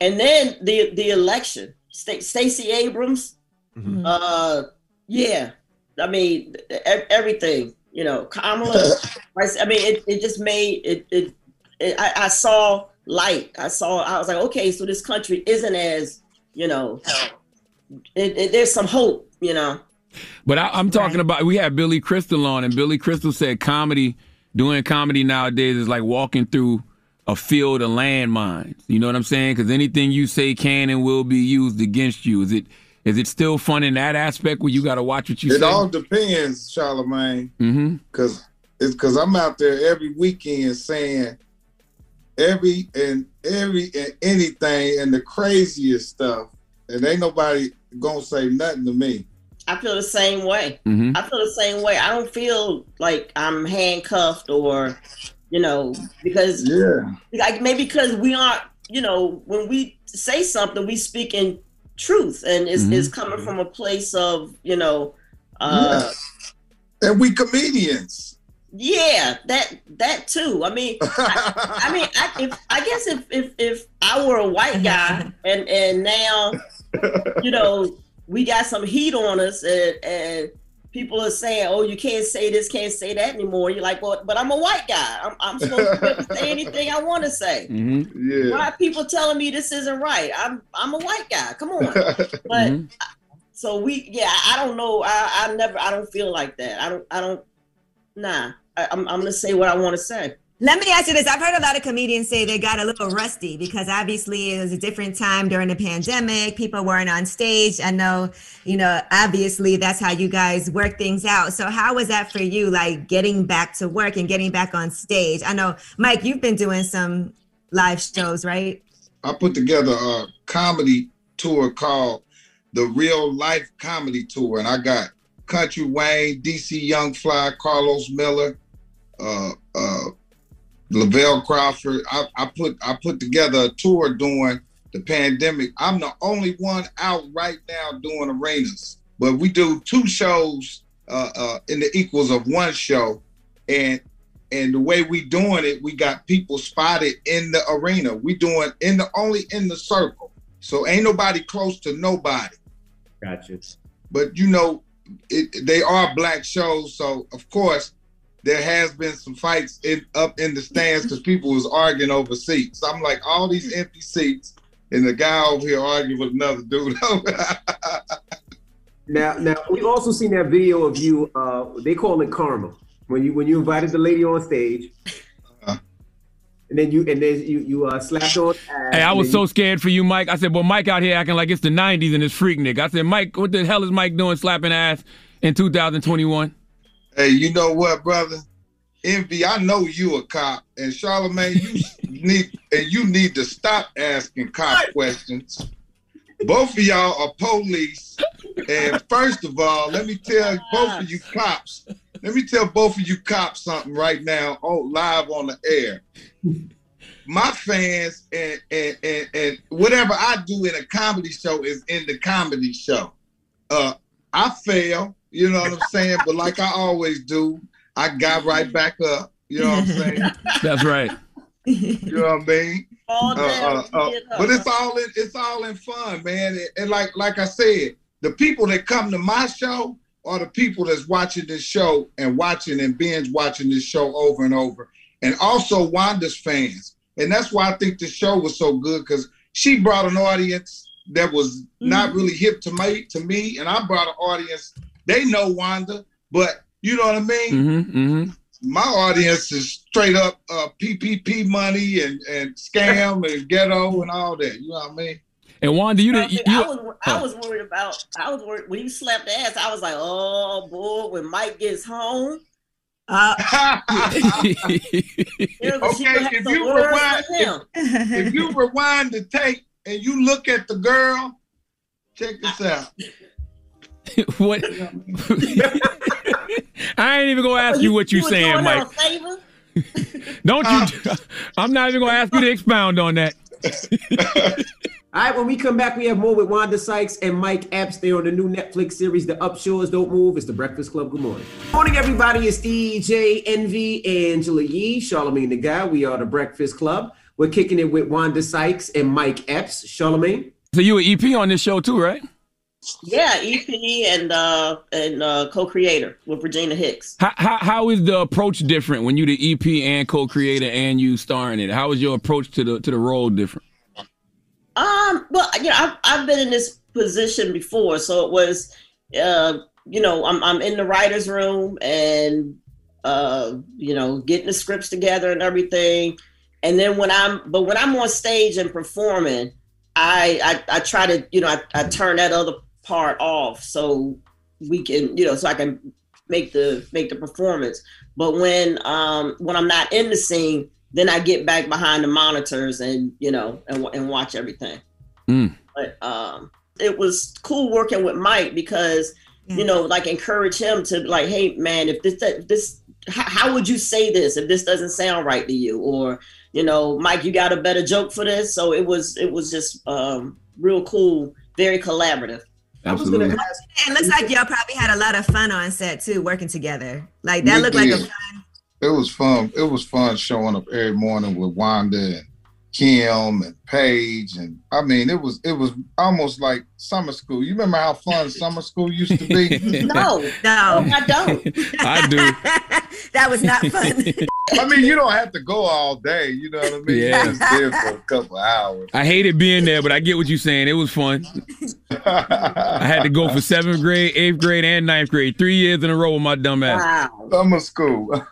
and then the the election, Sta- Stacey Abrams, uh, yeah, I mean e- everything, you know, Kamala. I mean, it, it just made it. it, it I, I saw light. I saw. I was like, okay, so this country isn't as you know. It, it, there's some hope, you know. But I, I'm talking about we had Billy Crystal on, and Billy Crystal said comedy doing comedy nowadays is like walking through a field of landmines. You know what I'm saying? Because anything you say can and will be used against you. Is it is it still fun in that aspect where you got to watch what you It say? It all depends, Charlamagne. mm-hmm. Cause it's cause I'm out there every weekend saying every and every and anything and the craziest stuff, and ain't nobody gonna say nothing to me. I feel the same way. Mhm. I feel the same way. I don't feel like I'm handcuffed or, you know, because Yeah. like maybe because we aren't, you know, when we say something, we speak in truth, and it's, Mhm. it's coming from a place of, you know, uh, And we comedians. yeah, that that too. I mean, I, I mean, I, if I guess if if if I were a white guy and and now, you know, we got some heat on us and and people are saying, oh, you can't say this, can't say that anymore. You're like, well, but I'm a white guy. I'm I'm supposed to be able to say anything I want to say. Mm-hmm. Yeah. Why are people telling me this isn't right? I'm I'm a white guy. Come on. But Mm-hmm. so we yeah, I don't know. I, I never I don't feel like that. I don't I don't nah. I, I'm I'm gonna say what I want to say. Let me ask you this. I've heard a lot of comedians say they got a little rusty because obviously it was a different time during the pandemic. People weren't on stage. I know, you know, obviously that's how you guys work things out. So how was that for you, like getting back to work and getting back on stage? I know, Mike, you've been doing some live shows, right? I put together a comedy tour called the Real Life Comedy Tour, and I got Country Wayne, DC Young Fly, Carlos Miller, uh, uh, Lavell Crawford. I, I put I put together a tour during the pandemic. I'm the only one out right now doing arenas, but we do two shows uh, uh, in the equals of one show, and and the way we doing it, we got people spotted in the arena. We doing in the only in the circle, so ain't nobody close to nobody. Gotcha. But you know, it, they are black shows, so of course there has been some fights in, up in the stands because people was arguing over seats. I'm like, all these empty seats, and the guy over here arguing with another dude. Now, now we've also seen that video of you. Uh, they call it karma when you when you invited the lady on stage, Uh-huh. and then you and then you you uh, slapped on. ass, Hey, I was then so scared for you, Mike. I said, well, Mike out here acting like it's the 90s and it's Freaknik. I said, Mike, what the hell is Mike doing slapping ass in 2021? Hey, you know what, brother? Envy, I know you a cop, and Charlamagne, you need and you need to stop asking cop questions. Both of y'all are police, and first of all, let me tell both of you cops. Let me tell both of you cops something right now, oh, live on the air. My fans and and, and and whatever I do in a comedy show is in the comedy show. Uh, I fail, you know what I'm saying? But like I always do, I got right back up. You know what I'm saying? That's right. You know what I mean? Fall Uh, uh, uh, but it's all in it's all in fun, man. And, and like like I said, the people that come to my show are the people that's watching this show and watching and binge watching this show over and over, and also Wanda's fans. And that's why I think the show was so good because she brought an audience that was not really hip to me to me, and I brought an audience. They know Wanda, but you know what I mean. Mm-hmm, mm-hmm. My audience is straight up uh, PPP money and, and scam and ghetto and all that. You know what I mean? And Wanda, you didn't. You, I was I was worried about I was worried when you slapped ass. I was like, oh boy, when Mike gets home. Uh, okay, if you rewind, if, if you rewind the tape and you look at the girl, check this out. what? I ain't even gonna ask you what you was saying, Mike. Don't you? Uh. I'm not even gonna ask you to expound on that. All right, when we come back, we have more with Wanda Sykes and Mike Epps. They're on the new Netflix series, The Upshaws Don't Move. It's the Breakfast Club. Good morning. Morning, everybody. It's DJ Envy, Angela Yee, Charlamagne the Guy. We are the Breakfast Club. We're kicking it with Wanda Sykes and Mike Epps. Charlamagne. So you were EP on this show too, right? Yeah, EP and uh and uh co-creator with Regina Hicks. How, how, how is the approach different when you the EP and co-creator and you starring it? How is your approach to the to the role different? Um, well, you know, I've, I've been in this position before, so it was, uh, you know, I'm I'm in the writers' room, and uh, you know, getting the scripts together and everything. And then when I'm, but when I'm on stage and performing, I I, I try to, you know, I, I turn that other part off so we can, you know, so I can make the make the performance. But when um when I'm not in the scene, then I get back behind the monitors and you know and and watch everything. Mm. But um, it was cool working with Mike because you know like encourage him to like, hey man, if this if this how, how would you say this if this doesn't sound right to you or you know Mike you got a better joke for this so it was it was just um real cool very collaborative Absolutely. It looks like y'all probably had a lot of fun on set too, working together. Like that We looked like a fun. It was fun. It was fun showing up every morning with Wanda and Kim and Page, and I mean, it was it was almost like summer school. You remember how fun summer school used to be? no no I don't I do. that was not fun. I mean, you don't have to go all day. You know what I mean? Yeah. You just there for a couple hours. I hated being there, but I get what you're saying. It was fun. I had to go for seventh grade, eighth grade, and ninth grade, three years in a row with my dumb ass. Summer school.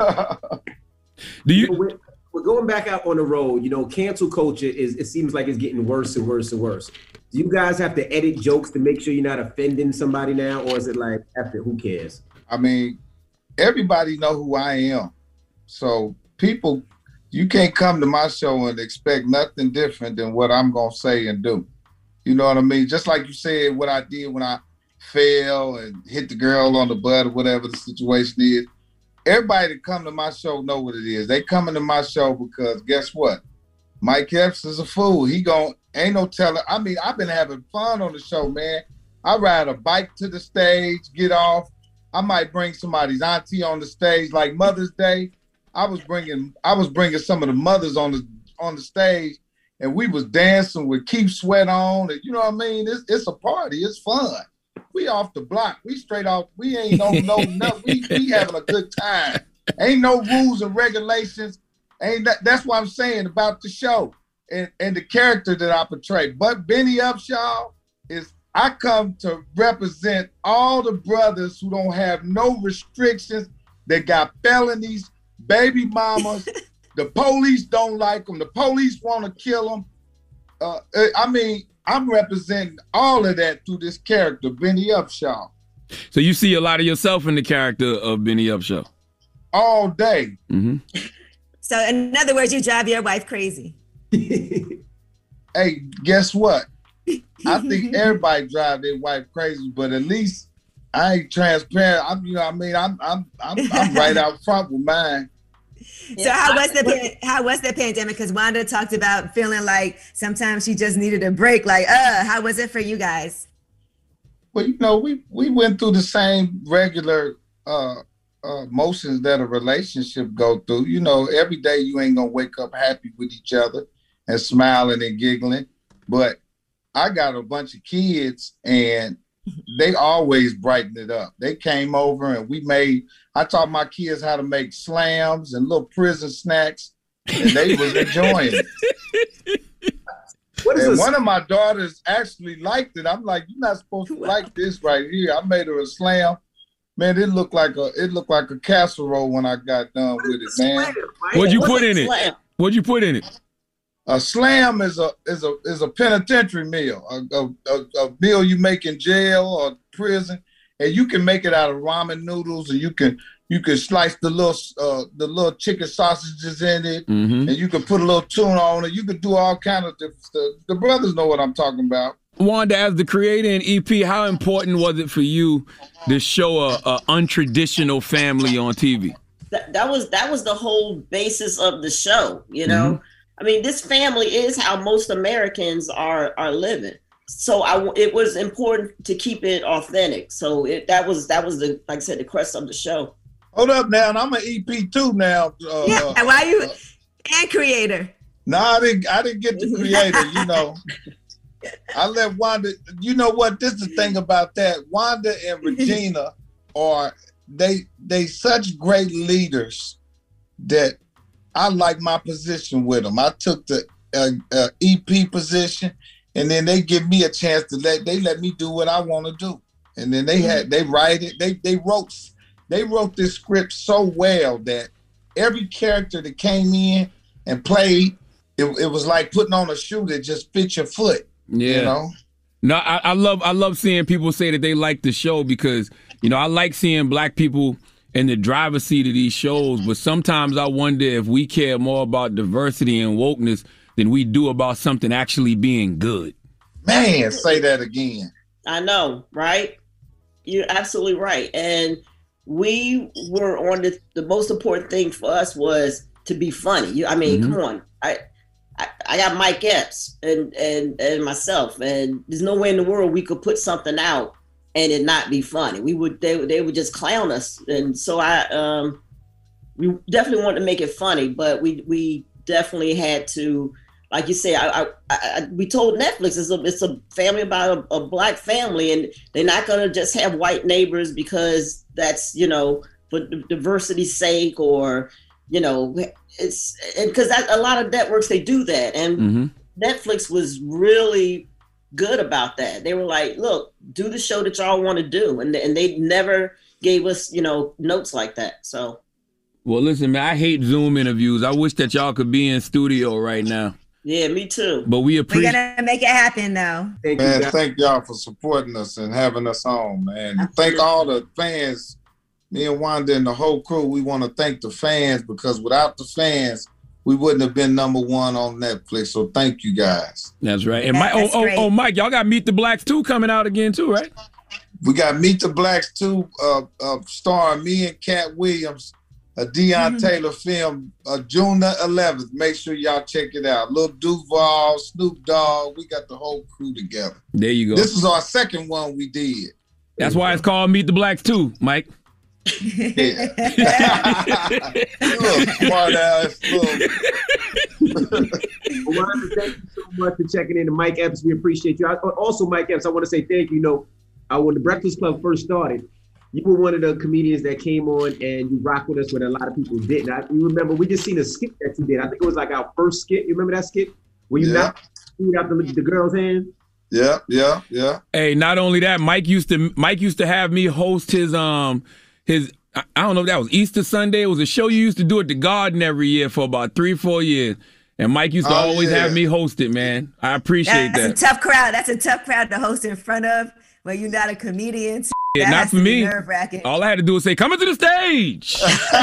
Do you? Going back out on the road. You know, cancel culture is. It seems like it's getting worse and worse and worse. Do you guys have to edit jokes to make sure you're not offending somebody now, or is it like after who cares? I mean, everybody know who I am. So people, you can't come to my show and expect nothing different than what I'm gonna say and do. You know what I mean? Just like you said, what I did when I fell and hit the girl on the butt or whatever the situation is. Everybody that come to my show know what it is. They coming to my show because guess what? Mike Epps is a fool. He gon' ain't no telling. I mean, I've been having fun on the show, man. I ride a bike to the stage, get off. I might bring somebody's auntie on the stage, like Mother's Day. I was bringing, I was bringing some of the mothers on the on the stage, and we was dancing with Keith Sweat on, and you know what I mean. It's it's a party. It's fun. We off the block. We straight off. We ain't no no nothing. We we having a good time. Ain't no rules and regulations. Ain't that, that's what I'm saying about the show and, and the character that I portray. But Benny Upshaw is I come to represent all the brothers who don't have no restrictions. They got felonies, baby mamas. the police don't like them. The police want to kill them. Uh, I mean, I'm representing all of that through this character, Benny Upshaw, So you see a lot of yourself in the character of Benny Upshaw. all day. Mm-hmm. So in other words, you drive your wife crazy. hey, guess what? I think everybody drive their wife crazy, but at least I ain't transparent. I'm, you know, what I mean, I'm, I'm, I'm, I'm right out front with mine. So how was the pan- how was the pandemic? Because Wanda talked about feeling like sometimes she just needed a break. Like, uh, how was it for you guys? Well, you know, we we went through the same regular uh, uh, motions that a relationship go through. You know, every day you ain't gonna wake up happy with each other and smiling and giggling. But I got a bunch of kids, and they always brighten it up. They came over and we made. I taught my kids how to make slams and little prison snacks, and they was enjoying it. and one of my daughters actually liked it. I'm like, you're not supposed to like this right here. I made her a slam. Man, it looked like a it looked like a casserole when I got done with it, man. What'd you put in it? What'd you put in it? A slam is a is a is a penitentiary meal, a, a, a, a meal you make in jail or prison, and you can make it out of ramen noodles, and you can you can slice the little uh, the little chicken sausages in it, Mhm. and you can put a little tuna on it. You can do all kind of different stuff. The brothers know what I'm talking about. Wanda, as the creator and EP, how important was it for you to show a, a untraditional family on TV? that, that was that was the whole basis of the show you know Mm-hmm. I mean this family is how most americans are are living so i w- it was important to keep it authentic so it that was that was the like i said the crest of the show Hold up now, and I'm an EP too now. Uh, Yeah, uh, and why you and creator? No, I didn't. I didn't get the creator. You know, I let Wanda. You know what? This is the thing about that. Wanda and Regina are they they such great leaders that I like my position with them. I took the uh, uh, EP position, and then they give me a chance to let they let me do what I want to do. And then they had they write it. They they wrote they wrote this script so well that every character that came in and played, it, it was like putting on a shoe that just fit your foot. Yeah. You know? No, I, I love I love seeing people say that they like the show because you know I like seeing black people in the driver's seat of these shows. But sometimes I wonder if we care more about diversity and wokeness than we do about something actually being good. Man, say that again. I know, right? You're absolutely right. And we were on the the most important thing for us was to be funny. You, I mean, Mhm. come on. I, I I got Mike Epps and and and myself, and there's no way in the world we could put something out and it not be funny. We would they would- they would just clown us, and so I um we definitely wanted to make it funny, but we we definitely had to. Like you say, I, I, I, we told Netflix it's a it's a family about a, a black family, and they're not gonna just have white neighbors because that's you know for diversity's sake or you know it's because a lot of networks they do that, and Mm-hmm. Netflix was really good about that. They were like, look, do the show that y'all want to do, and and they never gave us you know notes like that. So Well, listen, man, I hate Zoom interviews. I wish that y'all could be in studio right now. yeah, me too. But we appreciate. We're gonna make it happen though. man, thank y'all for supporting us and having us on, man. And Thank all the fans. Me and Wanda and the whole crew, we want to thank the fans because without the fans, we wouldn't have been number one on Netflix. So thank you guys. That's right. And Mike, oh, oh, oh, Mike, y'all got Meet the Blacks too coming out again too, right? We got Meet the Blacks too, uh, uh, starring me and Katt Williams, a Deon Taylor film, uh, June the 11th. Make sure y'all check it out. Lil Duval, Snoop Dogg, we got the whole crew together. There you go. This is our second one we did. That's why it's called Meet the Blacks too, Mike. Look, smart ass. Look. Wanda, thank you so much for checking in. And Mike Epps, we appreciate you. I, also, Mike Epps, I want to say thank you. You know, uh, when the Breakfast Club first started, you were one of the comedians that came on and you rocked with us when a lot of people didn't. I, you remember, we just seen a skit that you did. I think it was like our first skit. You remember that skit? Where you Yeah. knocked food out the, the girl's hand? Yeah, yeah, yeah. Hey, not only that, Mike used to Mike used to have me host his um his I I don't know if that was Easter Sunday. It was a show you used to do at the Garden every year for about three, four years. And Mike used to Oh, always yeah. have me host it, man. I appreciate That's that. That's a tough crowd. That's a tough crowd to host in front of when you're not a comedian. Yeah, not for me. Nerve-wracking. All I had to do was say, "Coming to the stage."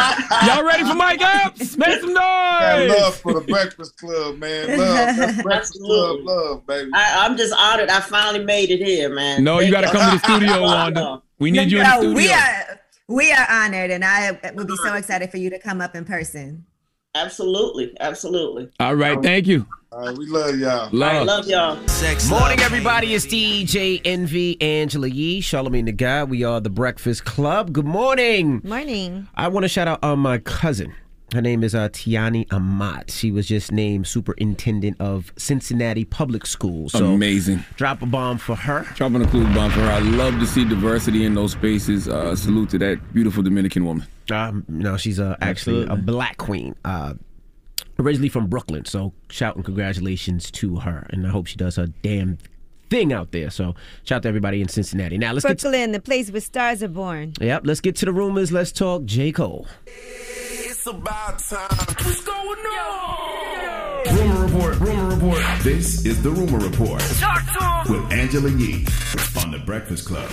Y'all ready for Mike Epps? Make some Man, noise. love for the Breakfast Club, man. Love, that's Breakfast Club love, baby. I, I'm just honored. I finally made it here, man. No, you got to come to the studio, Wanda. We need you in the studio. we are we are honored, and I would be so excited for you to come up in person. Absolutely, absolutely. All right, thank you. All right, we love y'all. Love. Love y'all. Sex Morning, everybody. It's DJ Envy, Angela Yee, Charlamagne the Guy. We are the Breakfast Club. Good morning. Morning. I want to shout out uh, my cousin. Her name is uh, Tianay Amat. She was just named superintendent of Cincinnati Public Schools. So Amazing. Drop a bomb for her. Dropping a clue bomb for her. I love to see diversity in those spaces. Uh, salute to that beautiful Dominican woman. Um, no, she's uh, actually a black queen. Uh, originally from Brooklyn. So shout and congratulations to her. And I hope she does her damn thing out there. So shout out to everybody in Cincinnati. Now let's get to, Brooklyn, the place where stars are born. yep, let's get to the rumors. Let's talk J. Cole. It's about time. What's going on? Rumor report. Rumor report. This is the rumor report Talk to him. with Angela Yee on the Breakfast Club.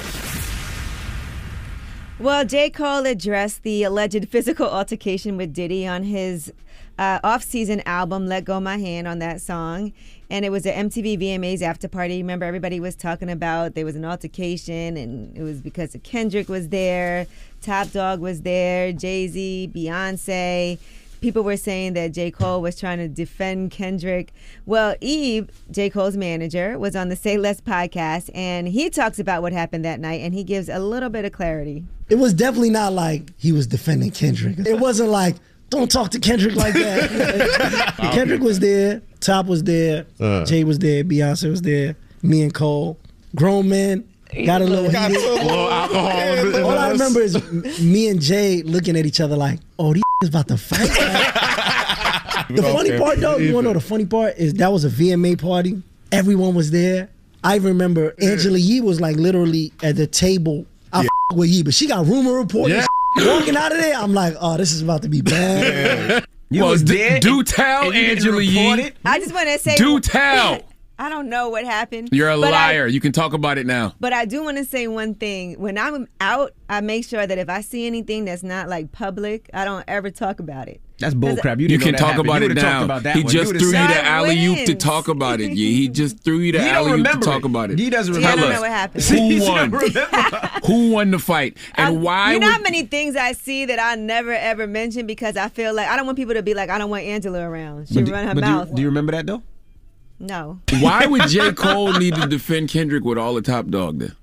Well, J. Cole addressed the alleged physical altercation with Diddy on his uh, off-season album "Let Go My Hand" on that song, and it was an MTV VMAs after party. Remember, everybody was talking about there was an altercation, and it was because of Kendrick was there, Top Dawg was there, Jay Z, Beyonce. People were saying that J. Cole was trying to defend Kendrick. Well, Ib, J. Cole's manager, was on the Say Less podcast, and he talks about what happened that night, and he gives a little bit of clarity. It was definitely not like he was defending Kendrick. It wasn't like, don't talk to Kendrick like that. Kendrick was there, Top was there, Uh. Jay was there, Beyonce was there, me and Cole, grown men. Got a little Got heated. a little alcohol in the- All I remember is me and Jay looking at each other like, "Oh, these is about to fight." the funny part, though, you want to know the funny part is that was a VMA party. Everyone was there. I remember Angela Yee was like literally at the table. I f- with Yee, but she got rumor report. Yeah. Walking out of there, I'm like, oh, this is about to be bad. well, d- do tell and you Angela report Yee. I just want to say. Do tell. I don't know what happened. You're a but I- liar. you can talk about it now. But I do want to say one thing. When I'm out, I make sure that if I see anything that's not like public, I don't ever talk about it. That's bullcrap. You, You, can that talk happened. about You it now. About he one. just would've threw you said- the alley oop to talk about it. Yeah, he just threw you the alley oop to talk about it. He doesn't Yeah, I Tell don't us, know what happened. Who won? Who won the fight? And why you know would how many things I see that I never ever mention because I feel like I don't want people to be like I don't want Angela around. She But run her but do you- mouth. Do you remember that though? No. why would J. Cole need to defend Kendrick with all the Top Dawg there?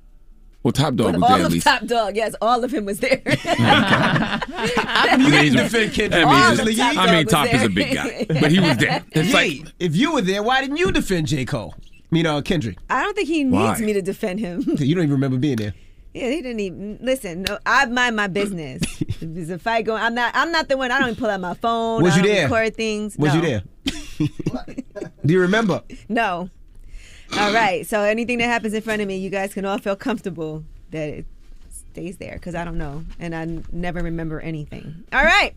Well, Top Dawg With was all there at of least. Top Dawg, yes, all of him was there. I You mean, didn't defend Kendrick. I mean, All Top I mean, Top is a big guy, but he was there. It's like if you were there, why didn't you defend J. Cole? You know, Kendrick. I don't think he needs Why? me to defend him. You don't even remember being there. Yeah, he didn't even listen. No, I mind my business. there's a fight going, I'm not. I'm not the one. I don't even pull out my phone. Was I you there? Record things. Was no. you there? Do you remember? No. All right. So anything that happens in front of me, you guys can all feel comfortable that it stays there because I don't know and I n- never remember anything. All right.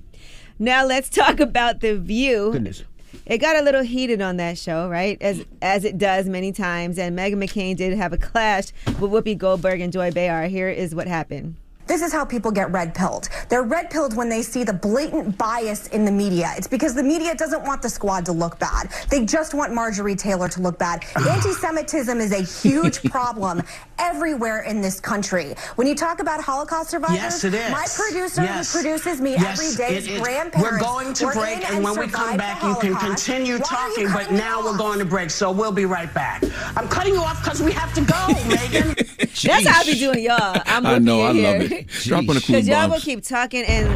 Now let's talk about the View. Goodness. It got a little heated on that show, right? As as it does many times. And Meghan McCain did have a clash with Whoopi Goldberg and Joy Behar. Here is what happened. This is how people get red pilled. They're red pilled when they see the blatant bias in the media. It's because the media doesn't want the squad to look bad. They just want Marjorie Taylor to look bad. Anti Semitism is a huge problem everywhere in this country. When you talk about Holocaust survivors, Yes, it is. my producer Yes. who produces me Yes, every day, is. grandparents. We're going to were break, in and when we come back, you can continue Why talking. But cutting me now we're going to break, so we'll be right back. I'm cutting you off because we have to go, Meghan. That's how I be doing y'all. I'm I know, I in love here. it. Dropping the cool Because y'all will keep talking, and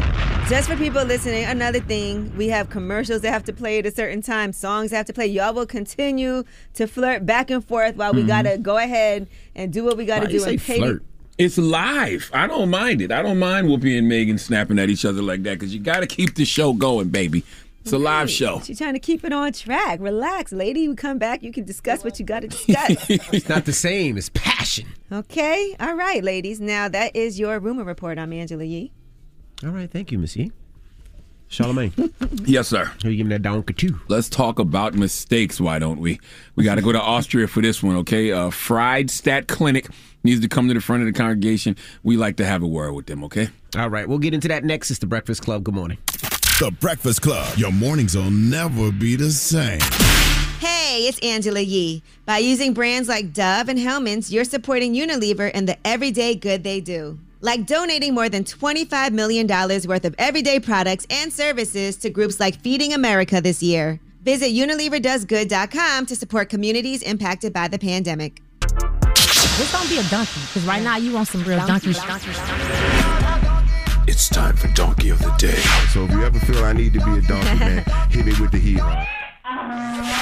just for people listening, another thing, we have commercials that have to play at a certain time, songs that have to play. Y'all will continue to flirt back and forth while we Mhm. gotta go ahead and do what we gotta Why you do say and pay. flirt? It's live. I don't mind it. I don't mind Whoopi and Meghan snapping at each other like that because you got to keep the show going, baby. It's a live show. She's trying to keep it on track. Relax, lady. We come back. You can discuss what you got to discuss. It's not the same. It's passion. okay. All right, ladies. Now that is your rumor report. I'm Angela Yee. All right, thank you, Miss Yee. Charlamagne. Yes, sir. Who you giving that donkey to? Let's talk about mistakes, why don't we? We got to go to Austria for this one, okay? Uh, Freistadt Clinic needs to come to the front of the congregation. We like to have a word with them, okay? All right, we'll get into that next. It's the Breakfast Club. Good morning. The Breakfast Club. Your mornings will never be the same. Hey, it's Angela Yee. By using brands like Dove and Hellmann's, you're supporting Unilever and the everyday good they do. Like donating more than $25 million worth of everyday products and services to groups like Feeding America this year. Visit UnileverDoesGood.com to support communities impacted by the pandemic. This don't be a donkey, because right now you want some real donkey. It's time for Donkey of the Day. So if you ever feel I need to be a donkey, man, hit me with the heat.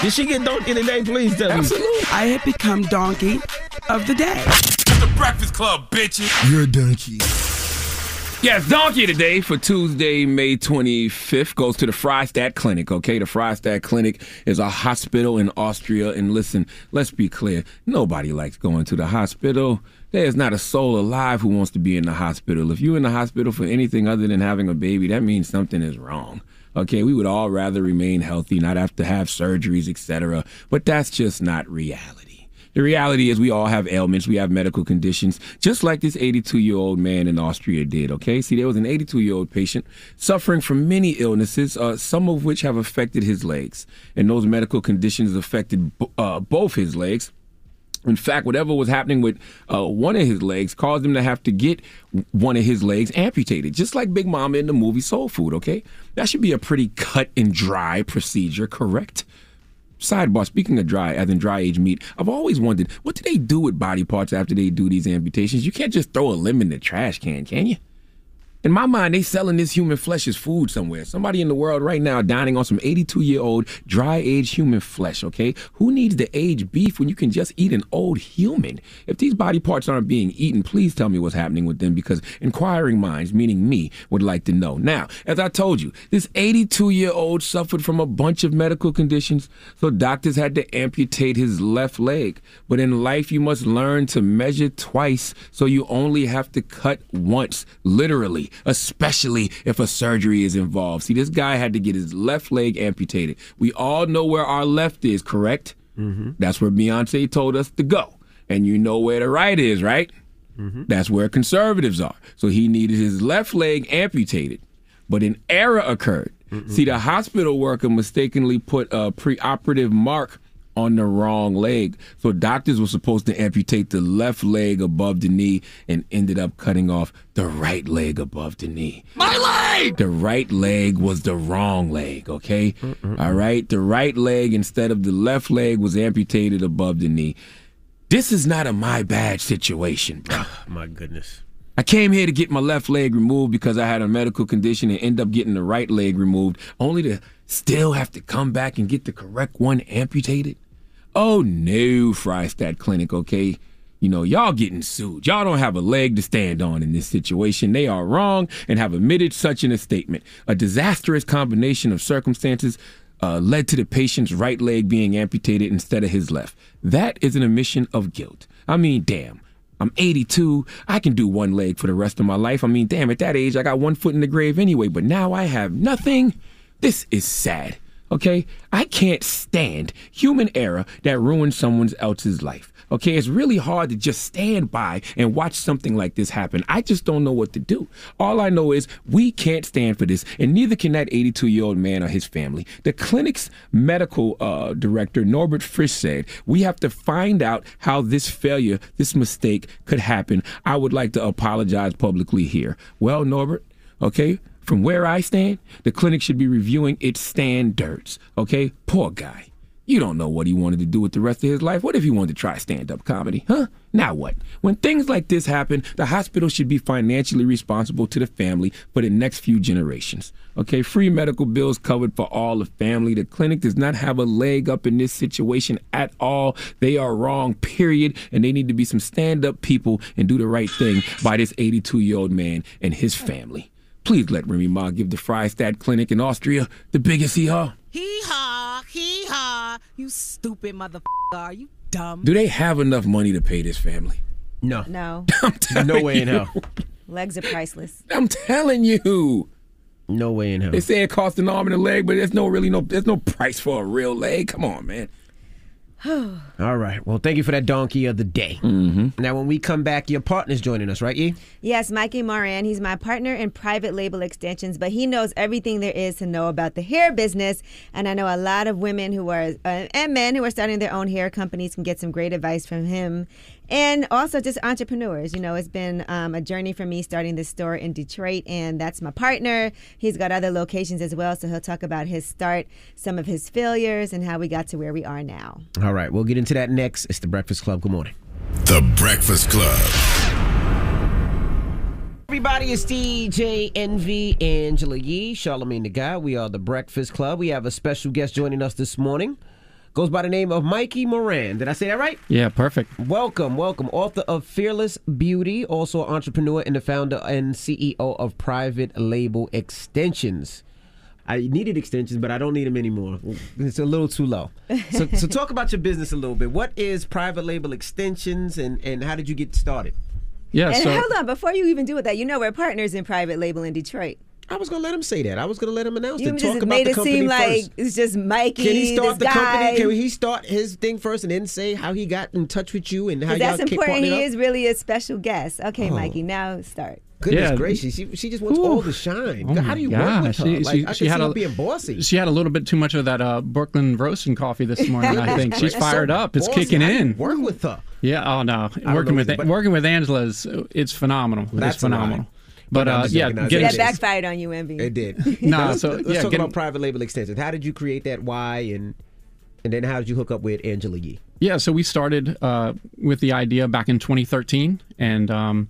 Did she get donkey today? Please tell me. I have become donkey of the day. The Breakfast Club, bitches. You're a donkey. Yes, Donkey today for Tuesday, May 25th goes to the Freistadt Clinic, okay? The Freistadt Clinic is a hospital in Austria. And listen, let's be clear nobody likes going to the hospital. There's not a soul alive who wants to be in the hospital. If you're in the hospital for anything other than having a baby, that means something is wrong. Okay, we would all rather remain healthy, not have to have surgeries, etc. But that's just not reality. The reality is, we all have ailments, we have medical conditions, just like this 82 year old man in Austria did. Okay, see, there was an 82 year old patient suffering from many illnesses, uh, some of which have affected his legs, and those medical conditions affected b- uh, both his legs. In fact, whatever was happening with uh, one of his legs caused him to have to get one of his legs amputated, just like Big Mama in the movie Soul Food, okay? That should be a pretty cut and dry procedure, correct? Sidebar, speaking of dry, as in dry age meat, I've always wondered, what do they do with body parts after they do these amputations? You can't just throw a limb in the trash can, can you? In my mind, they selling this human flesh as food somewhere. Somebody in the world right now dining on some 82 year old dry aged human flesh, okay? Who needs the aged beef when you can just eat an old human? If these body parts aren't being eaten, please tell me what's happening with them because inquiring minds, meaning me, would like to know. Now, as I told you, this 82 year old suffered from a bunch of medical conditions, so doctors had to amputate his left leg. But in life, you must learn to measure twice, so you only have to cut once, literally. Especially if a surgery is involved. See, this guy had to get his left leg amputated. We all know where our left is, correct? Mm-hmm. That's where Beyonce told us to go. And you know where the right is, right? That's where conservatives are. So he needed his left leg amputated, but an error occurred. See, the hospital worker mistakenly put a preoperative mark on the wrong leg. So doctors were supposed to amputate the left leg above the knee and ended up cutting off the right leg above the knee. My leg! The right leg was the wrong leg, okay? All right? The right leg instead of the left leg was amputated above the knee. This is not a my bad situation, bro. My goodness. I came here to get my left leg removed because I had a medical condition and end up getting the right leg removed, only to still have to come back and get the correct one amputated. Oh no, Freistadt Clinic, okay? You know, y'all getting sued. Y'all don't have a leg to stand on in this situation. They are wrong and have admitted such in a statement. A disastrous combination of circumstances uh, led to the patient's right leg being amputated instead of his left. That is an admission of guilt. I mean, damn. I'm 82. I can do one leg for the rest of my life. I mean, damn, at that age, I got one foot in the grave anyway, but now I have nothing. This is sad. Okay? I can't stand human error that ruins someone else's life. Okay, it's really hard to just stand by and watch something like this happen. I just don't know what to do. All I know is we can't stand for this, and neither can that 82 year old man or his family. The clinic's medical uh, director, Norbert Frisch, said we have to find out how this failure, this mistake could happen. I would like to apologize publicly here. Well, Norbert, okay, from where I stand, the clinic should be reviewing its standards. Okay, poor guy. You don't know what he wanted to do with the rest of his life. What if he wanted to try stand up comedy? Huh? Now what? When things like this happen, the hospital should be financially responsible to the family for the next few generations. Okay, free medical bills covered for all the family. The clinic does not have a leg up in this situation at all. They are wrong, period. And they need to be some stand up people and do the right thing by this 82 year old man and his family. Please let Remy Ma give the Freistadt Clinic in Austria the biggest hee haw. Hee haw, hee haw. You stupid motherfucker. Are you dumb? Do they have enough money to pay this family? No. No. no way in hell. Legs are priceless. I'm telling you. No way in hell. They say it costs an arm and a leg, but there's no really no there's no price for a real leg. Come on, man. All right. Well, thank you for that donkey of the day. Mm-hmm. Now, when we come back, your partner's joining us, right, E? Yes, Mikey Moran. He's my partner in private label extensions, but he knows everything there is to know about the hair business. And I know a lot of women who are, uh, and men who are starting their own hair companies can get some great advice from him. And also just entrepreneurs. You know, it's been um, a journey for me starting this store in Detroit, and that's my partner. He's got other locations as well, so he'll talk about his start, some of his failures, and how we got to where we are now. All right. We'll get into that next. It's The Breakfast Club. Good morning. The Breakfast Club. Everybody, it's DJ Envy, Angela Yee, Charlamagne the Guy. We are The Breakfast Club. We have a special guest joining us this morning. Goes by the name of Mikey Moran. Did I say that right? Yeah, perfect. Welcome, welcome. Author of Fearless Beauty, also entrepreneur and the founder and CEO of Private Label Extensions. I needed extensions, but I don't need them anymore. It's a little too low. So, so talk about your business a little bit. What is Private Label Extensions, and and how did you get started? Yeah, and so hold on, before you even do with that, you know we're partners in private label in Detroit. I was gonna let him say that. I was gonna let him announce You it. just Talk about made the it company seem like first. it's just Mikey. Can he start this the guy. company? Can he start his thing first and then say how he got in touch with you and how y'all that's important. He is really a special guest. Okay, Oh. Mikey, now start. Goodness Yeah. gracious, she, she just wants Ooh. all the shine. Oh how do you work gosh, with her? she- like, she- I she had see a- her being bossy. she had a little bit too much of that uh, Brooklyn roasting coffee this morning. I think she's So fired up. It's bossy. kicking How do you in. Work with her. Yeah. Oh no, know working with either, working with Angela is it's phenomenal. That's it's phenomenal. But But I'm uh, yeah, joking. Getting That backfired on you, Envy. It did. Nah, Now, let's, so, let's yeah, talk getting- about private label extensions. How did you create that? Why and and then how did you hook up with Angela Yee? Yeah, so we started uh, with the idea back in 2013, and um,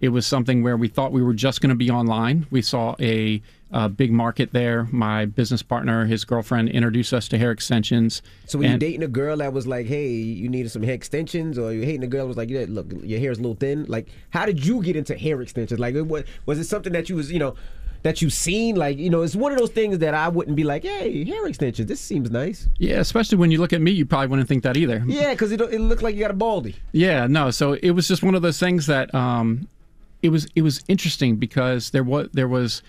it was something where we thought we were just going to be online. We saw a, uh big market there. My business partner, his girlfriend, introduced us to hair extensions. So when you dating a girl that was like, "Hey, you needed some hair extensions," or you hating a girl that was like, "Yeah, look, your hair's a little thin." Like, how did you get into hair extensions? Like, what was it something that you was, you know, that you seen? Like, you know, it's one of those things that I wouldn't be like, "Hey, hair extensions. This seems nice." yeah, especially when you look at me, you probably wouldn't think that either. Yeah, because it it looked like you got a baldy. Yeah, no. So it was just one of those things that um, it was it was interesting because there was there was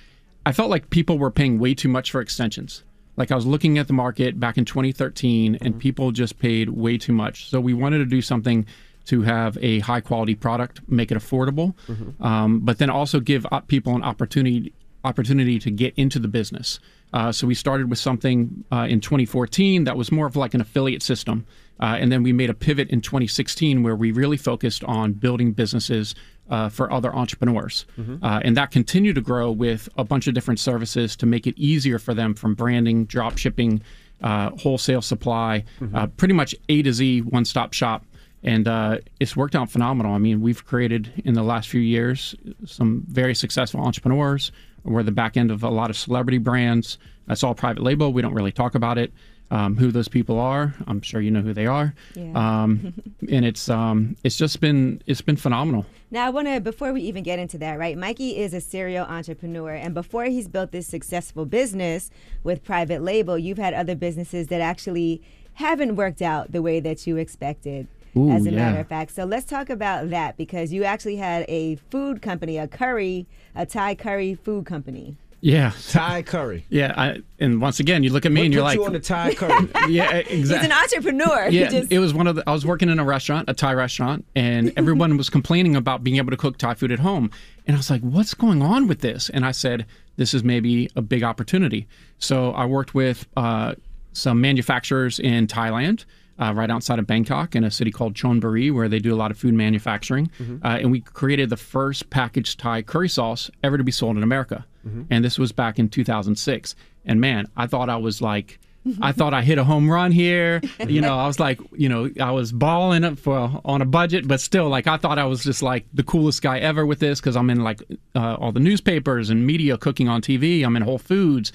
I felt like people were paying way too much for extensions. Like I was looking at the market back in 2013 and people just paid way too much. So we wanted to do something to have a high quality product, make it affordable, um, but then also give up people an opportunity opportunity to get into the business. Uh, so we started with something uh, in 2014 that was more of like an affiliate system, uh, and then we made a pivot in 2016 where we really focused on building businesses uh, for other entrepreneurs, Mhm. uh, and that continued to grow with a bunch of different services to make it easier for them from branding, drop shipping, uh, wholesale supply, uh, pretty much A to Z one stop shop and uh, it's worked out phenomenal. I mean, we've created in the last few years some very successful entrepreneurs. We're the back end of a lot of celebrity brands. That's all private label. We don't really talk about it. Um, who those people are? I'm sure you know who they are. Yeah. Um, and it's um, it's just been it's been phenomenal. Now, I want to, before we even get into that, right? Mikey is a serial entrepreneur. And before he's built this successful business with private label, you've had other businesses that actually haven't worked out the way that you expected. Ooh, as a yeah. matter of fact. So let's talk about that because you actually had a food company, a curry, a Thai curry food company. Yeah, Thai curry. Yeah, I, and once again, you look at me What and you're like, you on the Thai curry? yeah, exactly. He's an entrepreneur. Yeah, just- it was one of the. I was working in a restaurant, a Thai restaurant, and everyone was complaining about being able to cook Thai food at home. And I was like, "What's going on with this?" And I said, "This is maybe a big opportunity." So I worked with uh, some manufacturers in Thailand. Uh, right outside of Bangkok, in a city called Chonburi, where they do a lot of food manufacturing, Mhm. uh, and we created the first packaged Thai curry sauce ever to be sold in America. Mhm. And this was back in 2006. And man, I thought I was like, I thought I hit a home run here. You know, I was like, you know, I was balling it for on a budget, but still, like, I thought I was just like the coolest guy ever with this because I'm in like uh, all the newspapers and media cooking on TV. I'm in Whole Foods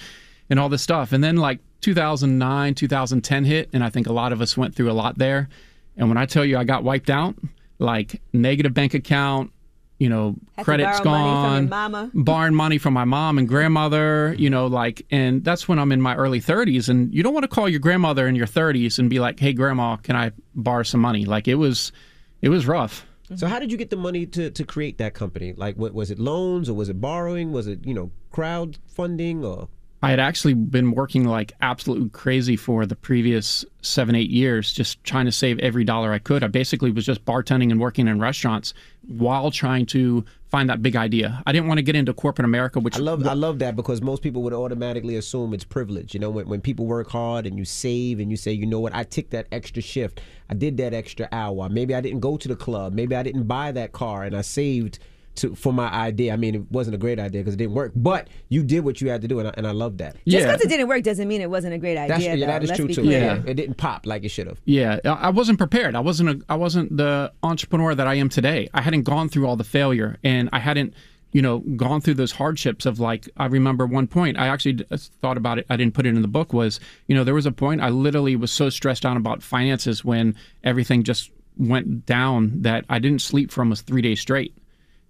and all this stuff. And then like 2009, 2010 hit, and I think a lot of us went through a lot there. And when I tell you I got wiped out, like negative bank account, you know, Had to credit's borrow money from your gone, mama. borrowing money from my mom and grandmother, you know, like, and that's when I'm in my early 30s. And you don't want to call your grandmother in your 30s and be like, hey, grandma, can I borrow some money? Like, it was, it was rough. So how did you get the money to, to create that company? Like, what was it loans or was it borrowing? Was it you know crowdfunding or? I had actually been working like absolutely crazy for the previous seven, eight years, just trying to save every dollar I could. I basically was just bartending and working in restaurants while trying to find that big idea. I didn't want to get into corporate America, which I love I love that because most people would automatically assume it's privilege. You know, when, when people work hard and you save and you say, you know what, I took that extra shift, I did that extra hour. Maybe I didn't go to the club, maybe I didn't buy that car, and I saved to for my idea. I mean, it wasn't a great idea because it didn't work, but you did what you had to do, and I, and I love that. Just because it didn't work doesn't mean it wasn't a great idea. That's, yeah, that is Let's true too. clear. Yeah, it didn't pop like it should have. Yeah, I I wasn't prepared. I wasn't a, I wasn't the entrepreneur that I am today. I hadn't gone through all the failure, and I hadn't, you know, gone through those hardships of like. I remember one point. I actually uh, thought about it. I didn't put it in the book. Was you know there was a point I literally was so stressed out about finances when everything just went down that I didn't sleep for almost three days straight.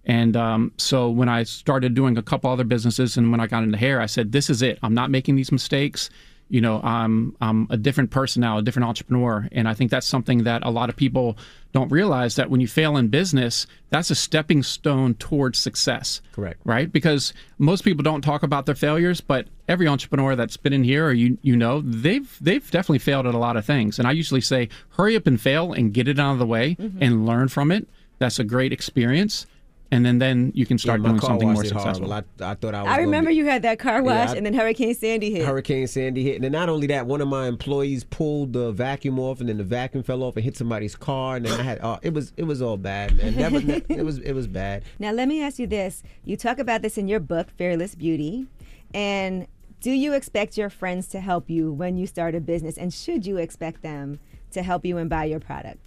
And um, so when I started doing a couple other businesses, and when I got into hair, I said, "This is it. I'm not making these mistakes. You know, I'm I'm a different person now, a different entrepreneur." And I think that's something that a lot of people don't realize that when you fail in business, that's a stepping stone towards success. Correct. Right? Because most people don't talk about their failures, but every entrepreneur that's been in here, or you you know, they've they've definitely failed at a lot of things. And I usually say, hurry up and fail and get it out of the way Mhm. and learn from it. That's a great experience. And then, then you can start Yeah, doing something more successful. I, I thought I was. I gonna remember get- you had that car Yeah, wash, I- and then Hurricane Sandy hit. Hurricane Sandy hit, and then not only that, one of my employees pulled the vacuum off, and then the vacuum fell off and hit somebody's car, and then I had, oh, it was it was all bad, man. Never, ne- it was it was bad. Now, let me ask you this. You talk about this in your book, Fearless Beauty. And do you expect your friends to help you when you start a business? And should you expect them to help you and buy your product?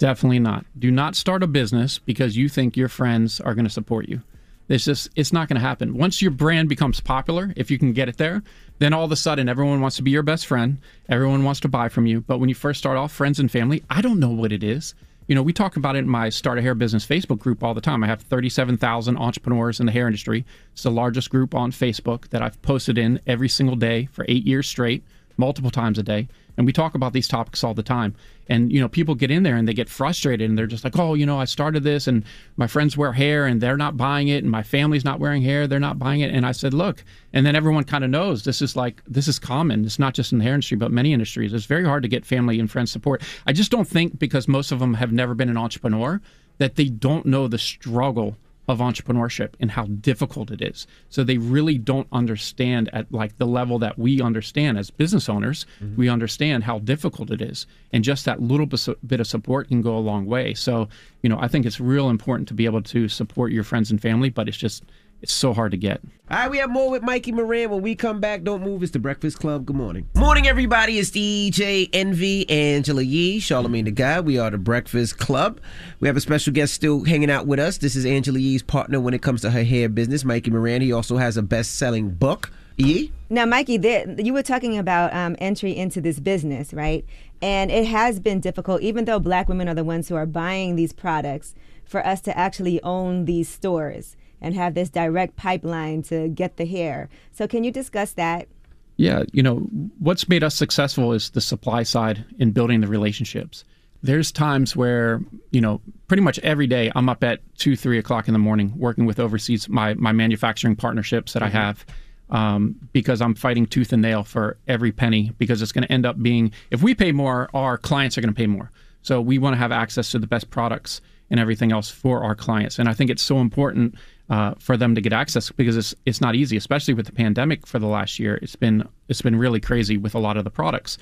Definitely not. Do not start a business because you think your friends are going to support you. It's just it's not going to happen. Once your brand becomes popular, if you can get it there, then all of a sudden everyone wants to be your best friend. Everyone wants to buy from you. But when you first start off, friends and family, I don't know what it is. You know, we talk about it in my Start a Hair Business Facebook group all the time. I have 37,000 entrepreneurs in the hair industry. It's the largest group on Facebook that I've posted in every single day for eight years straight. multiple times a day. And we talk about these topics all the time. And, you know, people get in there and they get frustrated and they're just like, oh, you know, I started this and my friends wear hair and they're not buying it and my family's not wearing hair, they're not buying it. And I said, look, and then everyone kind of knows this is like, this is common. It's not just in the hair industry, but many industries. It's very hard to get family and friends support. I just don't think because most of them have never been an entrepreneur that they don't know the struggle of entrepreneurship and how difficult it is. So they really don't understand at like the level that we understand as business owners. Mm-hmm. We understand how difficult it is, and just that little bit bit of support can go a long way. So you know, I think it's real important to be able to support your friends and family, but it's just it's so hard to get. All right, we have more with Mikey Moran. When we come back, don't move. It's the Breakfast Club. Good morning. Morning, everybody. It's DJ Envy, Angela Yee, Charlamagne the Guy. We are the Breakfast Club. We have a special guest still hanging out with us. This is Angela Yee's partner when it comes to her hair business, Mikey Moran. He also has a best-selling book. Yee? Now, Mikey, there, you were talking about um, entry into this business, right? And it has been difficult, even though black women are the ones who are buying these products, for us to actually own these stores and have this direct pipeline to get the hair. So, can you discuss that? Yeah, you know, what's made us successful is the supply side in building the relationships. There's times where, you know, pretty much every day I'm up at two, three o'clock in the morning working with overseas my my manufacturing partnerships that I have. Um, because I'm fighting tooth and nail for every penny because it's going to end up being if we pay more, our clients are going to pay more. So we want to have access to the best products and everything else for our clients. And I think it's so important uh, for them to get access because it's it's not easy, especially with the pandemic for the last year. It's been it's been really crazy with a lot of the products.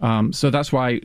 Um, so that's why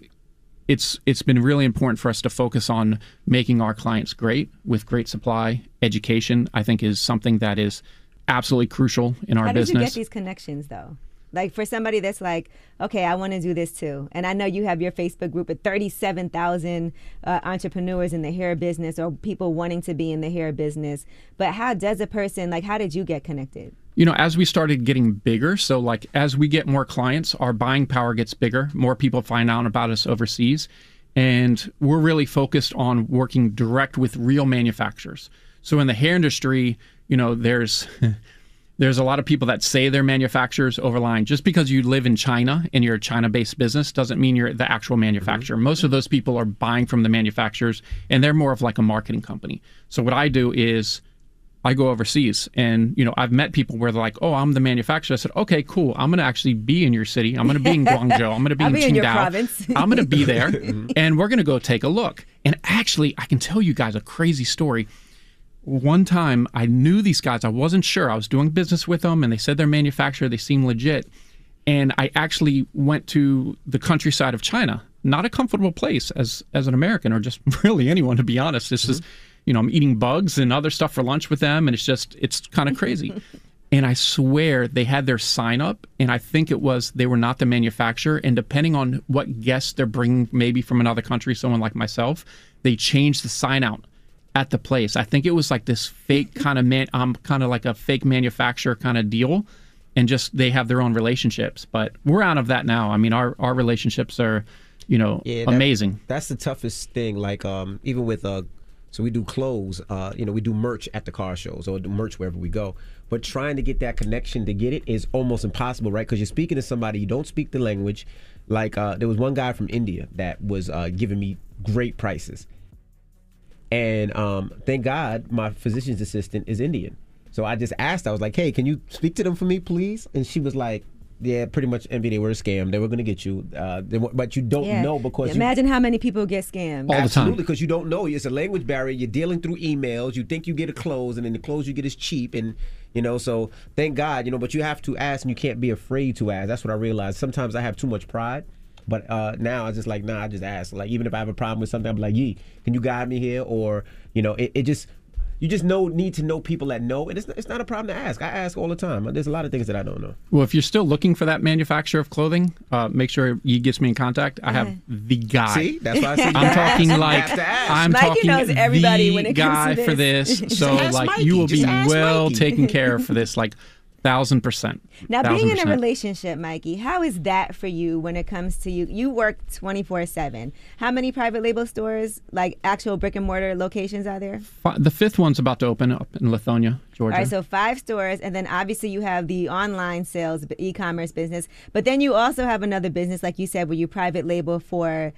it's it's been really important for us to focus on making our clients great with great supply. Education, I think, is something that is absolutely crucial in our business. How did you get these connections, though? Like for somebody that's like, okay, I want to do this too, and I know you have your Facebook group with thirty-seven thousand uh, entrepreneurs in the hair business or people wanting to be in the hair business. But how does a person like? How did you get connected? you know, as we started getting bigger, so like as we get more clients, our buying power gets bigger. More people find out about us overseas. And we're really focused on working direct with real manufacturers. So in the hair industry, you know, there's there's a lot of people that say they're manufacturers overlying. Just because you live in China and you're a China-based business doesn't mean you're the actual mm-hmm. manufacturer. Most of those people are buying from the manufacturers and they're more of like a marketing company. So what I do is I go overseas and you know I've met people where they're like, "Oh, I'm the manufacturer." I said, "Okay, cool. I'm going to actually be in your city. I'm going to be in Guangzhou. I'm going to be in be Qingdao. I'm going to be there mm-hmm. and we're going to go take a look." And actually, I can tell you guys a crazy story. One time, I knew these guys. I wasn't sure. I was doing business with them and they said they're manufacturer. They seem legit. And I actually went to the countryside of China. Not a comfortable place as as an American or just really anyone to be honest. This is mm-hmm. you know, I'm eating bugs and other stuff for lunch with them, and it's just it's kind of crazy. and I swear they had their sign up, and I think it was they were not the manufacturer, and depending on what guests they're bringing, maybe from another country, someone like myself, they changed the sign out at the place. I think it was like this fake kind of man, um, kind of like a fake manufacturer kind of deal, and just they have their own relationships. But we're out of that now. I mean, our our relationships are, you know, Yeah, that- amazing. That's the toughest thing. Like um, even with uh, so we do clothes. Uh, you know, we do merch at the car shows or do merch wherever we go. But trying to get that connection to get it is almost impossible, right? Because you're speaking to somebody you don't speak the language. Like uh, there was one guy from India that was uh, giving me great prices, and um, thank God my physician's assistant is Indian. So I just asked. I was like, "Hey, can you speak to them for me, please?" And she was like. Yeah, pretty much. Envy. They were a scam. They were going to get you, uh, they, wa- but you don't Yeah. know because you, imagine how many people get scammed. all Absolutely, because you don't know. It's a language barrier. You're dealing through emails. You think you get a clothes, and then the clothes you get is cheap, and you know. So thank God, you know. But you have to ask, and you can't be afraid to ask. That's what I realized. Sometimes I have too much pride. But uh, now I just like nah. I just ask. Like even if I have a problem with something, I'm like, "Yee, can you guide me here?" Or you know, it, it just you just know need to know people that know, and it's it's not a problem to ask. I ask all the time. There's a lot of things that I don't know. Well, if you're still looking for that manufacturer of clothing, uh, make sure he gets me in contact. I have the guy. See? That's why I said I'm talking like ask. You have to ask. I'm Mikey talking knows everybody the when it comes guy to for this. this. So like Mikey. you will Just be well Mikey. taken care of for this. Like Thousand percent. Now, Thousand being in a relationship, Mikey, how is that for you when it comes to you? You work 24 7. How many private label stores, like actual brick and mortar locations, are there? Fi- The fifth one's about to open up in Lithonia, Georgia. All right, so five stores, and then obviously you have the online sales, e commerce business. But then you also have another business, like you said, where you private label for,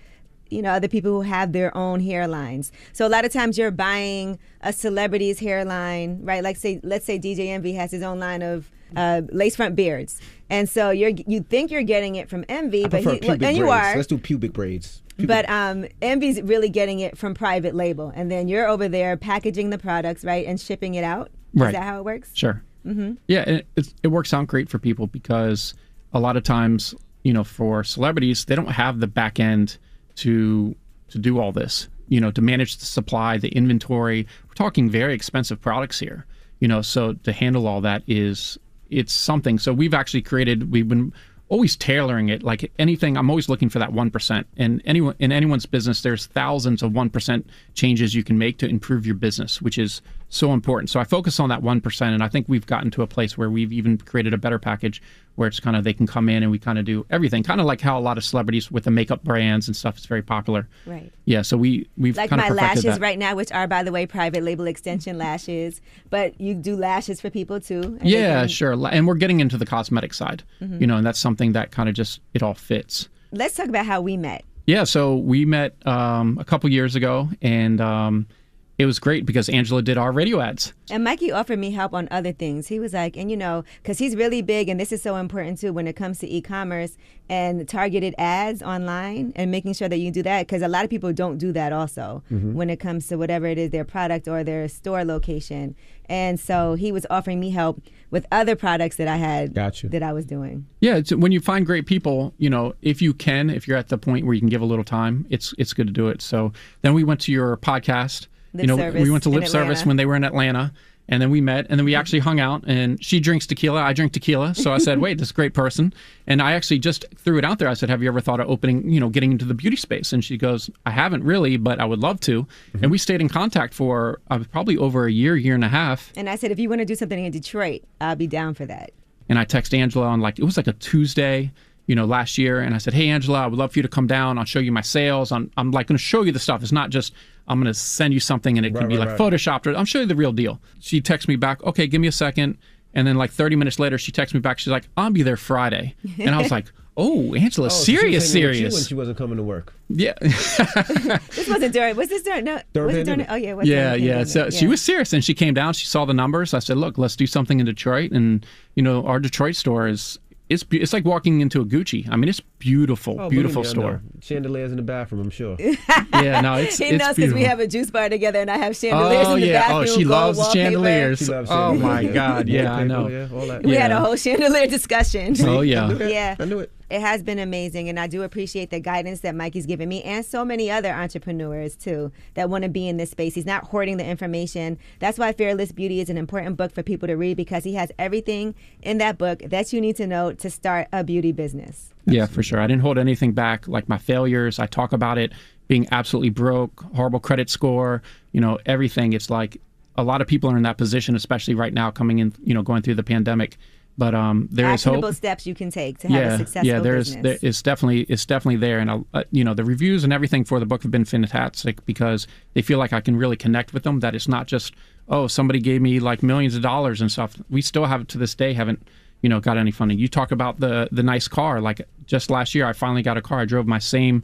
you know, other people who have their own hairlines. So a lot of times you're buying a celebrity's hairline, right? Like say, let's say DJ Envy has his own line of uh, lace front beards, and so you're you think you're getting it from Envy, I but prefer he, well, pubic and you are. Let's do pubic braids. But um, Envy's really getting it from private label, and then you're over there packaging the products, right, and shipping it out. Right. Is that how it works? Sure. Mm-hmm. Yeah, it, it's, it works out great for people because a lot of times, you know, for celebrities, they don't have the back end to to do all this. You know, to manage the supply, the inventory. We're talking very expensive products here. You know, so to handle all that is it's something. So we've actually created. We've been always tailoring it like anything i'm always looking for that 1% and anyone in anyone's business there's thousands of 1% changes you can make to improve your business which is so important so i focus on that 1% and i think we've gotten to a place where we've even created a better package where it's kind of they can come in and we kind of do everything kind of like how a lot of celebrities with the makeup brands and stuff is very popular Right. yeah so we we've Like kind my of perfected lashes that. right now, which are, by the way, private label extension lashes. But you do lashes for people too. yeah can- sure and we're getting into the cosmetic side Mhm. you know and that's something that kind of just it all fits Let's talk about how we met. Yeah, so we met um, a couple years ago, and um, it was great because Angela did our radio ads. And Mikey offered me help on other things. He was like, and you know, because he's really big, and this is so important too when it comes to e-commerce and targeted ads online, and making sure that you do that because a lot of people don't do that also Mhm. when it comes to whatever it is their product or their store location. And so he was offering me help with other products that I had Gotcha. that I was doing. Yeah, it's, when you find great people, you know, if you can, if you're at the point where you can give a little time, it's it's good to do it. So then we went to your podcast. Lip you know, Service we went to Lip Service when they were in Atlanta, and then we met, and then we actually hung out. And she drinks tequila, I drink tequila. So I said, "Wait, this is a great person." And I actually just threw it out there. I said, "Have you ever thought of opening, you know, getting into the beauty space?" And she goes, "I haven't really, but I would love to." And we stayed in contact for uh, probably over a year, year and a half. And I said, if you want to do something in Detroit, I'll be down for that. and I text Angela on like it was like a Tuesday, you know, last year, and I said, "Hey, Angela, I would love for you to come down. I'll show you my sales. I'm I'm like going to show you the stuff. It's not just I'm going to send you something and it can Right, be right, like right. photoshopped. Or, I'm show you the real deal." She texts me back, "Okay, give me a second. And then like 30 minutes later, she texts me back. She's like, "I'll be there Friday," and I was like, "Oh, Angela, Oh, so she serious, hanging with you when serious." she wasn't coming to work. Yeah. This wasn't during. Was this during? No. During was it during? Oh yeah. It was yeah, during yeah. pandemic, So she was serious, and she came down. She saw the numbers. I said, "Look, let's do something in Detroit." And you know, our Detroit store is it's it's like walking into a Gucci. I mean, it's beautiful, Oh, beautiful believe me, I know. store. Chandeliers in the bathroom, I'm sure. Yeah, no, it's he it's knows because we have a juice bar together, and I have chandeliers Oh in the yeah, oh, bathroom. oh she loves chandeliers. She loves oh my god, yeah, I know. yeah, all that. We had a whole chandelier discussion. Oh, yeah. I yeah. I knew it. It has been amazing, and I do appreciate the guidance that Mikey's given me and so many other entrepreneurs too that want to be in this space. He's not hoarding the information. That's why Fearless Beauty is an important book for people to read because he has everything in that book that you need to know to start a beauty business. Yeah, for sure. I didn't hold anything back. Like my failures, I talk about it being absolutely broke, horrible credit score, you know, everything. It's like a lot of people are in that position, especially right now, coming in, you know, going through the pandemic. But um, there is Actionable hope. steps you can take to have yeah, a successful yeah. There's there, it's definitely it's definitely there, and uh, you know the reviews and everything for the book have been fantastic because they feel like I can really connect with them. That it's not just oh somebody gave me like millions of dollars and stuff. We still have to this day haven't you know got any funding. You talk about the the nice car. Like just last year, I finally got a car. I drove my same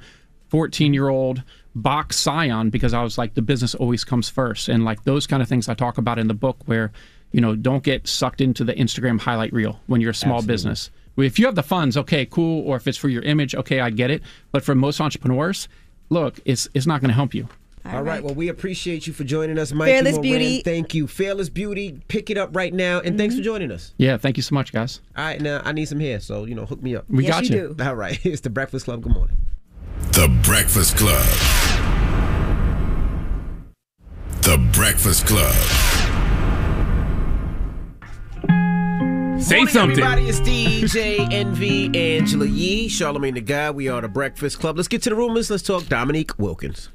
14 year old box Scion because I was like the business always comes first, and like those kind of things I talk about in the book where you know don't get sucked into the Instagram highlight reel when you're a small Absolutely. business. If you have the funds, okay, cool. Or if it's for your image, okay, I get it. But for most entrepreneurs, look, it's it's not going to help you. All right. Well, we appreciate you for joining us, Mikey Fearless Moran. Beauty. Thank you. Fearless Beauty. Pick it up right now. And thanks for mm-hmm. joining us. Yeah, thank you so much, guys. All right. Now, I need some hair. So, you know, hook me up. We Yes, got you you. All right. It's the Breakfast Club. Good morning. The Breakfast Club. The Breakfast Club. Say Morning, something. Everybody, it's DJ Envy Angela Yee, Charlamagne the Guy. We are the Breakfast Club. Let's get to the rumors. Let's talk Dominique Wilkins.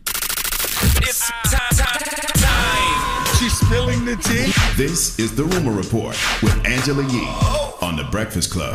It's time, time, time. She's spilling the tea. This is The Rumor Report with Angela Yee on The Breakfast Club.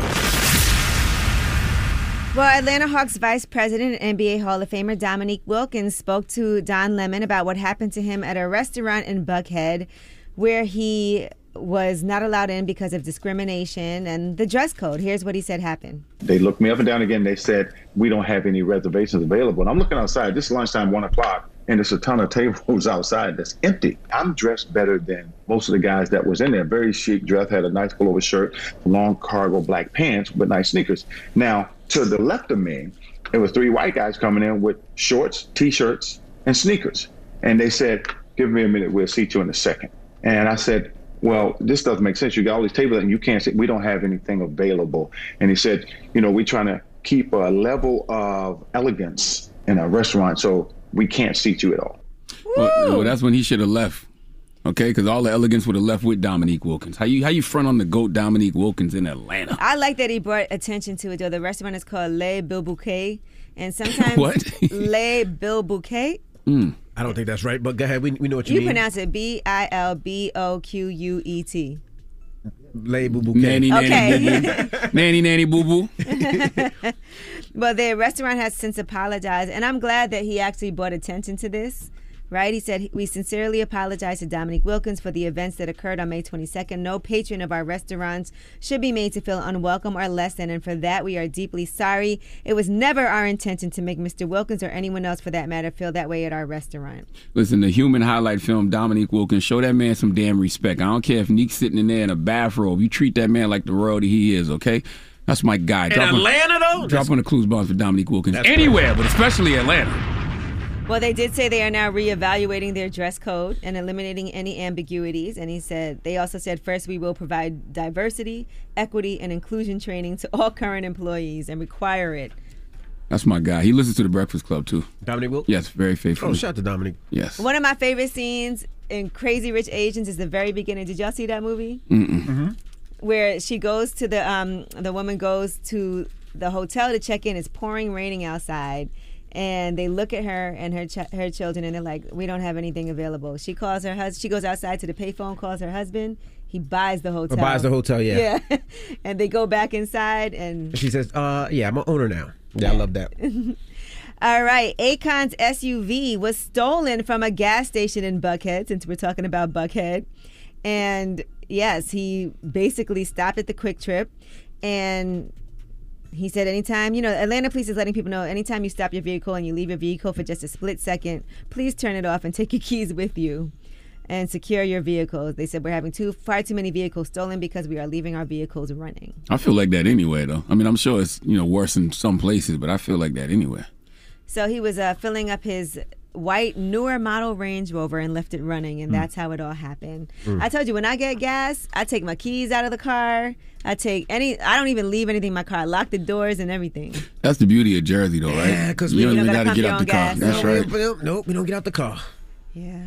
Well, Atlanta Hawks Vice President and NBA Hall of Famer Dominique Wilkins spoke to Don Lemon about what happened to him at a restaurant in Buckhead where he was not allowed in because of discrimination and the dress code. Here's what he said happened. They looked me up and down again. They said, We don't have any reservations available. And I'm looking outside. This is lunchtime, one o'clock, and there's a ton of tables outside that's empty. I'm dressed better than most of the guys that was in there. Very chic dress, had a nice pullover shirt, long cargo black pants, but nice sneakers. Now, to the left of me, it was three white guys coming in with shorts, t-shirts, and sneakers. And they said, Give me a minute, we'll seat you in a second. And I said, well, this doesn't make sense. You got all these tables and you can't sit. We don't have anything available. And he said, you know, we're trying to keep a level of elegance in a restaurant, so we can't see you at all. Well, well, that's when he should have left. Okay, because all the elegance would have left with Dominique Wilkins. How you how you front on the goat Dominique Wilkins in Atlanta? I like that he brought attention to it though. The restaurant is called Le Bill Bouquet. And sometimes What? Le Bill Bouquet. Hmm. I don't think that's right, but go ahead. We, we know what you, You mean. You pronounce it B I L B O Q U E T. Label Nanny, nanny, Okay. boo boo. nanny, nanny, boo boo. Well, the restaurant has since apologized, and I'm glad that he actually brought attention to this. Right? He said, We sincerely apologize to Dominique Wilkins for the events that occurred on May 22nd. No patron of our restaurants should be made to feel unwelcome or less than, and for that, we are deeply sorry. It was never our intention to make Mr. Wilkins or anyone else for that matter feel that way at our restaurant. Listen, the human highlight film, Dominique Wilkins, show that man some damn respect. I don't care if Neek's sitting in there in a bathrobe. You treat that man like the royalty he is, okay? That's my guy. In Drop on- Atlanta, though? Drop on the clues bombs for Dominique Wilkins. That's Anywhere, but especially Atlanta. Well, they did say they are now reevaluating their dress code and eliminating any ambiguities. And he said, they also said, first, we will provide diversity, equity, and inclusion training to all current employees and require it. That's my guy. He listens to the Breakfast Club too. Dominique Wilkins? Yes, very faithful. Oh, shout out to Dominic. Yes. One of my favorite scenes in Crazy Rich Asians is the very beginning. Did y'all see that movie? Mm-mm. Mm-hmm. Where she goes to the um the woman goes to the hotel to check in. It's pouring raining outside. And they look at her and her ch- her children, and they're like, "We don't have anything available." She calls her husband. She goes outside to the payphone, calls her husband. He buys the hotel. buys the hotel, yeah. Yeah, and they go back inside, and She says, uh, yeah, I'm an owner now. Yeah, I love that. All right, Akon's SUV was stolen from a gas station in Buckhead, since we're talking about Buckhead. And yes, he basically stopped at the quick trip and he said anytime, you know, Atlanta police is letting people know anytime you stop your vehicle and you leave your vehicle for just a split second, please turn it off and take your keys with you and secure your vehicles. They said we're having too far too many vehicles stolen because we are leaving our vehicles running. I feel like that anyway, though. I mean, I'm sure it's you know worse in some places, but I feel like that anyway. So he was uh, filling up his white newer model Range Rover and left it running, and Mm. that's how it all happened. Mm. I told you when I get gas, I take my keys out of the car. I take any. I don't even leave anything in my car. I lock the doors and everything. That's the beauty of Jersey, though, right? Yeah, because we don't don't even gotta got to pump get out own the car. That's no, right. We, nope, nope, we don't get out the car. Yeah.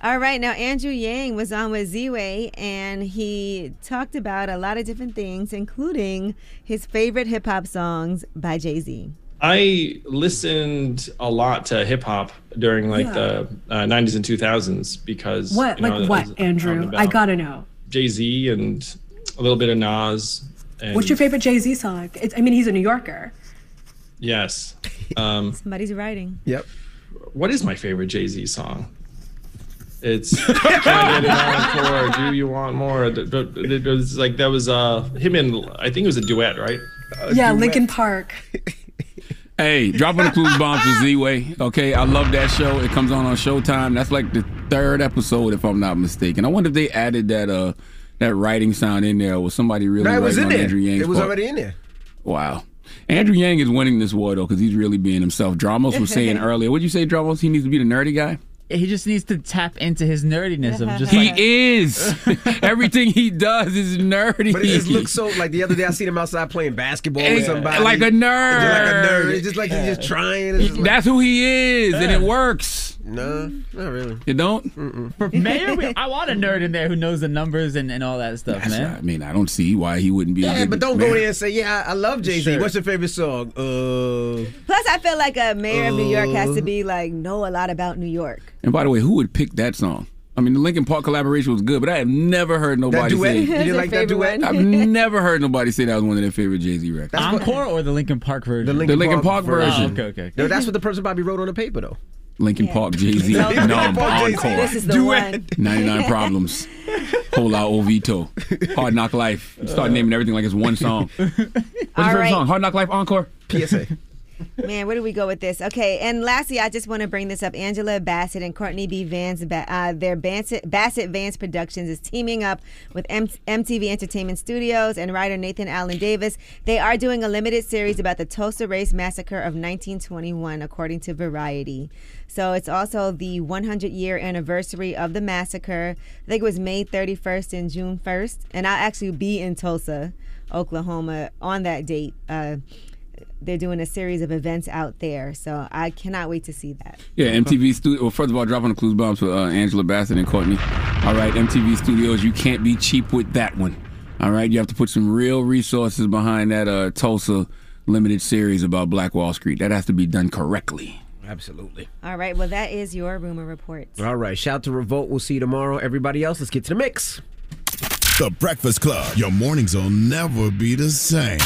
All right, now Andrew Yang was on with Z-Way and he talked about a lot of different things, including his favorite hip hop songs by Jay Z. I listened a lot to hip hop during like Yeah. the uh, 90s and 2000s because What? you know, like what, Andrew? I gotta know. Jay Z and a little bit of Nas. And What's your favorite Jay Z song? It's, I mean, he's a New Yorker. Yes. Um, Somebody's writing. Yep. what is my favorite Jay Z song? It's Can I Get It On Do You Want More? Th- th- It was like that was uh him and I think it was a duet, right? yeah, Linkin Park. Hey, dropping on the clues bombs for Z-Way. Okay, I love that show. It comes on on Showtime. That's like the third episode, if I'm not mistaken. I wonder if they added that uh that writing sound in there. Was somebody really No, it was in there. Andrew Yang's It was part? already in there. Wow. Andrew Yang is winning this war though because he's really being himself. Dramos was saying earlier. What'd you say, Dramos? He needs to be the nerdy guy. He just needs to tap into his nerdiness of just He like, is. Everything he does is nerdy. But it just looks so like the other day I seen him outside playing basketball with eh, somebody. like a nerd. Like a nerd. It's just like he's just trying. It's just like, That's who he is, and it works. No, not really. You don't? for mayor. we- I want a nerd in there who knows the numbers and, and all that stuff, That's man. right. I mean, I don't see why he wouldn't be. a Yeah, good but don't man. go there and say, "Yeah, I I love Jay Z." Sure. What's your favorite song? Uh, Plus, I feel like a mayor of New York has to be like know a lot about New York. And by the way, who would pick that song? I mean, the Linkin Park collaboration was good, but I have never heard nobody duet? say. You didn't like that duet? I've never heard nobody say that was one of their favorite Jay Z records. Encore or the Linkin Park version? The Lincoln, Linkin Park version. Oh, okay, okay. okay. No, that's what the person Bobby wrote on the paper though. Linkin Park Jay Z. No, No, Linkin Park Jay-Z. Encore. This is the one. 99 Problems. Hola' Hovito. Hard Knock Life. Start naming everything like it's one song. What's your All favorite right. song? Hard Knock Life Encore? PSA. Man, where do we go with this? Okay, and lastly, I just want to bring this up. Angela Bassett and Courtney B. Vance, uh, their Bassett, Bassett Vance Productions is teaming up with M- MTV Entertainment Studios and writer Nathan Allen Davis. They are doing a limited series about the Tulsa Race Massacre of 1921, according to Variety. So it's also the 100 year anniversary of the massacre. I think it was May 31st and June 1st, and I'll actually be in Tulsa, Oklahoma, on that date. Uh, they're doing a series of events out there. So I cannot wait to see that. Yeah, MTV Studio. Well, first of all, dropping the clues bombs for uh, Angela Bassett and Courtney. All right, MTV Studios. You can't be cheap with that one. All right, you have to put some real resources behind that uh, Tulsa limited series about Black Wall Street. That has to be done correctly. Absolutely. All right. Well, that is your rumor report. All right. Shout to Revolt. We'll see you tomorrow. Everybody else, let's get to the mix. The Breakfast Club. Your mornings will never be the same.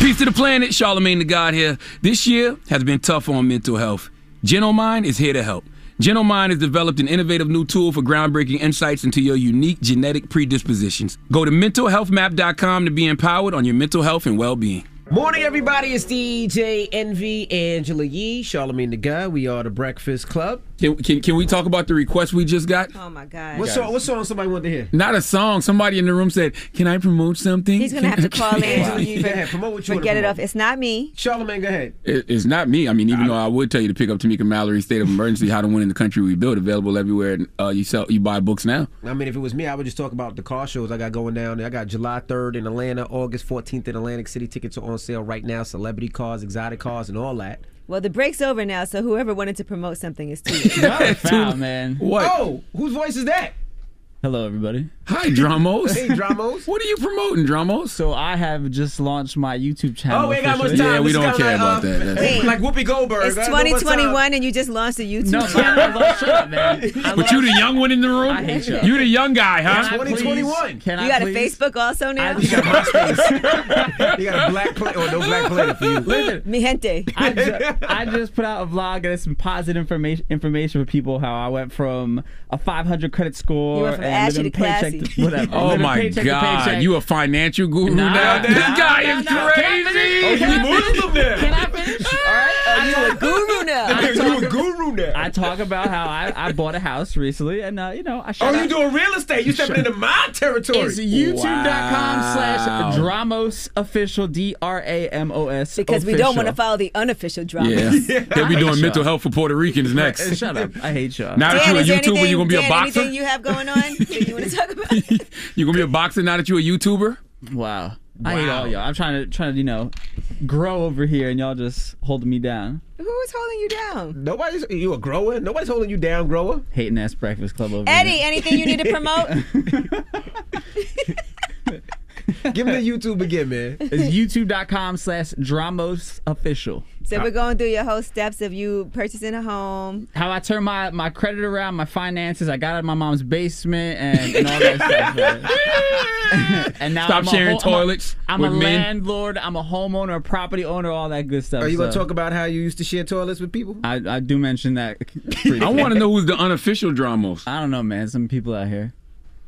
Peace to the planet, Charlamagne the God here. This year has been tough on mental health. Genomind is here to help. Genomind has developed an innovative new tool for groundbreaking insights into your unique genetic predispositions. Go to mentalhealthmap.com to be empowered on your mental health and well-being. Morning, everybody. It's DJ Envy, Angela Yee, Charlamagne the God. We are the Breakfast Club. Can, can, can we talk about the request we just got? Oh my God. What song? What song somebody wanted to hear? Not a song. Somebody in the room said, "Can I promote something?" He's gonna have to call Angela in. Yee, go ahead. Promote what you But want get to it off. It's not me. Charlamagne, go ahead. It- It's not me. I mean, even though I would tell you to pick up Tamika Mallory's "State of Emergency: How to Win in the Country We Build," available everywhere. Uh, you sell, you buy books now. I mean, if it was me, I would just talk about the car shows I got going down there. I got July 3rd in Atlanta, August 14th in Atlantic City. Tickets are on sale right now. Celebrity cars, exotic cars, and all that. Well, the break's over now, so whoever wanted to promote something is too late. Not a foul, man. What? Oh, whose voice is that? Hello, everybody. Hi, Dramos. Hey, Dramos. What are you promoting, Dramos? So I have just launched my YouTube channel. Oh, we ain't got much time. Yeah, we don't care like, about uh, that. That's- Wait. Like Whoopi Goldberg. It's I don't know what time. 2021 and you just launched a YouTube No, channel. man, I love, shut up, man. I But love- you the young one in the room. I hate you. You the young guy, huh? please- 2021. Can I You got a? Facebook also now? You got MySpace. you got a black planet or no black planet for you. Listen, Mi gente. I just, I just put out a vlog and it's some positive information information for people. How I went from a 500 credit score You and ashy to paycheck classy. to whatever. Oh living my paycheck to God! paycheck. You a financial guru Nah, now? nah, this guy nah, is nah. Can crazy. Can I finish? Can I finish? All right. I You a guru now. I You a talk, guru now. I talk about how I, I bought a house recently, and uh, you know I Oh, shout you out- doing real estate? You stepping into my territory? It's youtube.com Wow. slash Dramos official D R A M O S Because we don't want to follow the unofficial drama. Yeah, he'll be doing mental health for Puerto Ricans next. Shut up! I hate y'all. Now that Dan, you're a is there YouTuber, anything, you gonna be a boxer. anything you have going on that you want to talk about? You gonna be a boxer now that you're a YouTuber? Wow. I hate Wow. all y'all. I'm trying to trying to you know grow over here, and y'all just holding me down. Who is holding you down? Nobody's you a grower. Nobody's holding you down, grower. Hating ass Breakfast Club over here. Eddie, here. anything you need to promote? Give me the YouTube again, man. It's youtube.com slash Dramos official. So we're going through your whole steps of you purchasing a home. How I turn my, my credit around, my finances. I got out of my mom's basement and, and all that stuff. and now Stop I'm a sharing ho- I'm a- toilets I'm a, with men. landlord. I'm a homeowner, a property owner, all that good stuff. Are you gonna talk about how you used to share toilets with people? I, I do mention that. I want to know who's the unofficial Dramos. I don't know, man. Some people out here.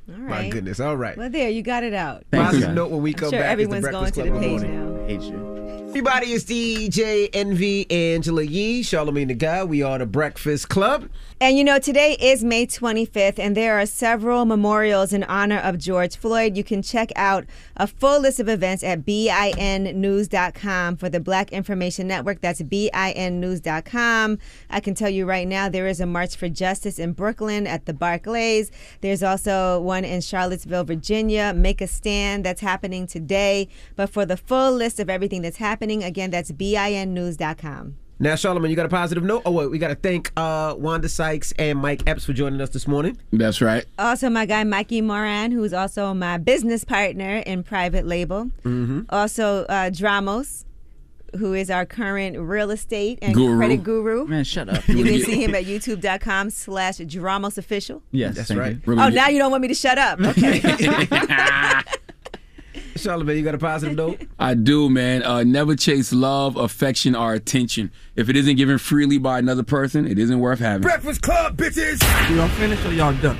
All My goodness. All right. Well, there, you got it out. Thanks, Positive guys. note when we I'm come sure back. is everyone's going Breakfast to the page Morning. now. Hate you. Everybody, it's DJ Envy, Angela Yee, Charlamagne the Guy. We are the Breakfast Club. And you know, today is May 25th, and there are several memorials in honor of George Floyd. You can check out a full list of events at binnews.com for the Black Information Network. That's binnews.com. I can tell you right now, there is a March for Justice in Brooklyn at the Barclays. There's also one in Charlottesville, Virginia. Make a stand that's happening today. But for the full list of everything that's happening, again, that's binnews.com. Now, Charlamagne, you got a positive note? Oh, wait, we got to thank uh, Wanda Sykes and Mike Epps for joining us this morning. That's right. Also, my guy Mikey Moran, who's also my business partner in private label. Mm-hmm. Also, uh, Dramos, who is our current real estate and Guru. credit guru. Man, shut up. You can see him at youtube.com slash Dramos official. Yes, That's right. you. Oh, now you don't want me to shut up. Okay. Charlamagne, you got a positive note? I do, man. Uh, never chase love, affection, or attention. If it isn't given freely by another person, it isn't worth having. Breakfast Club, bitches! Y'all finished or y'all done?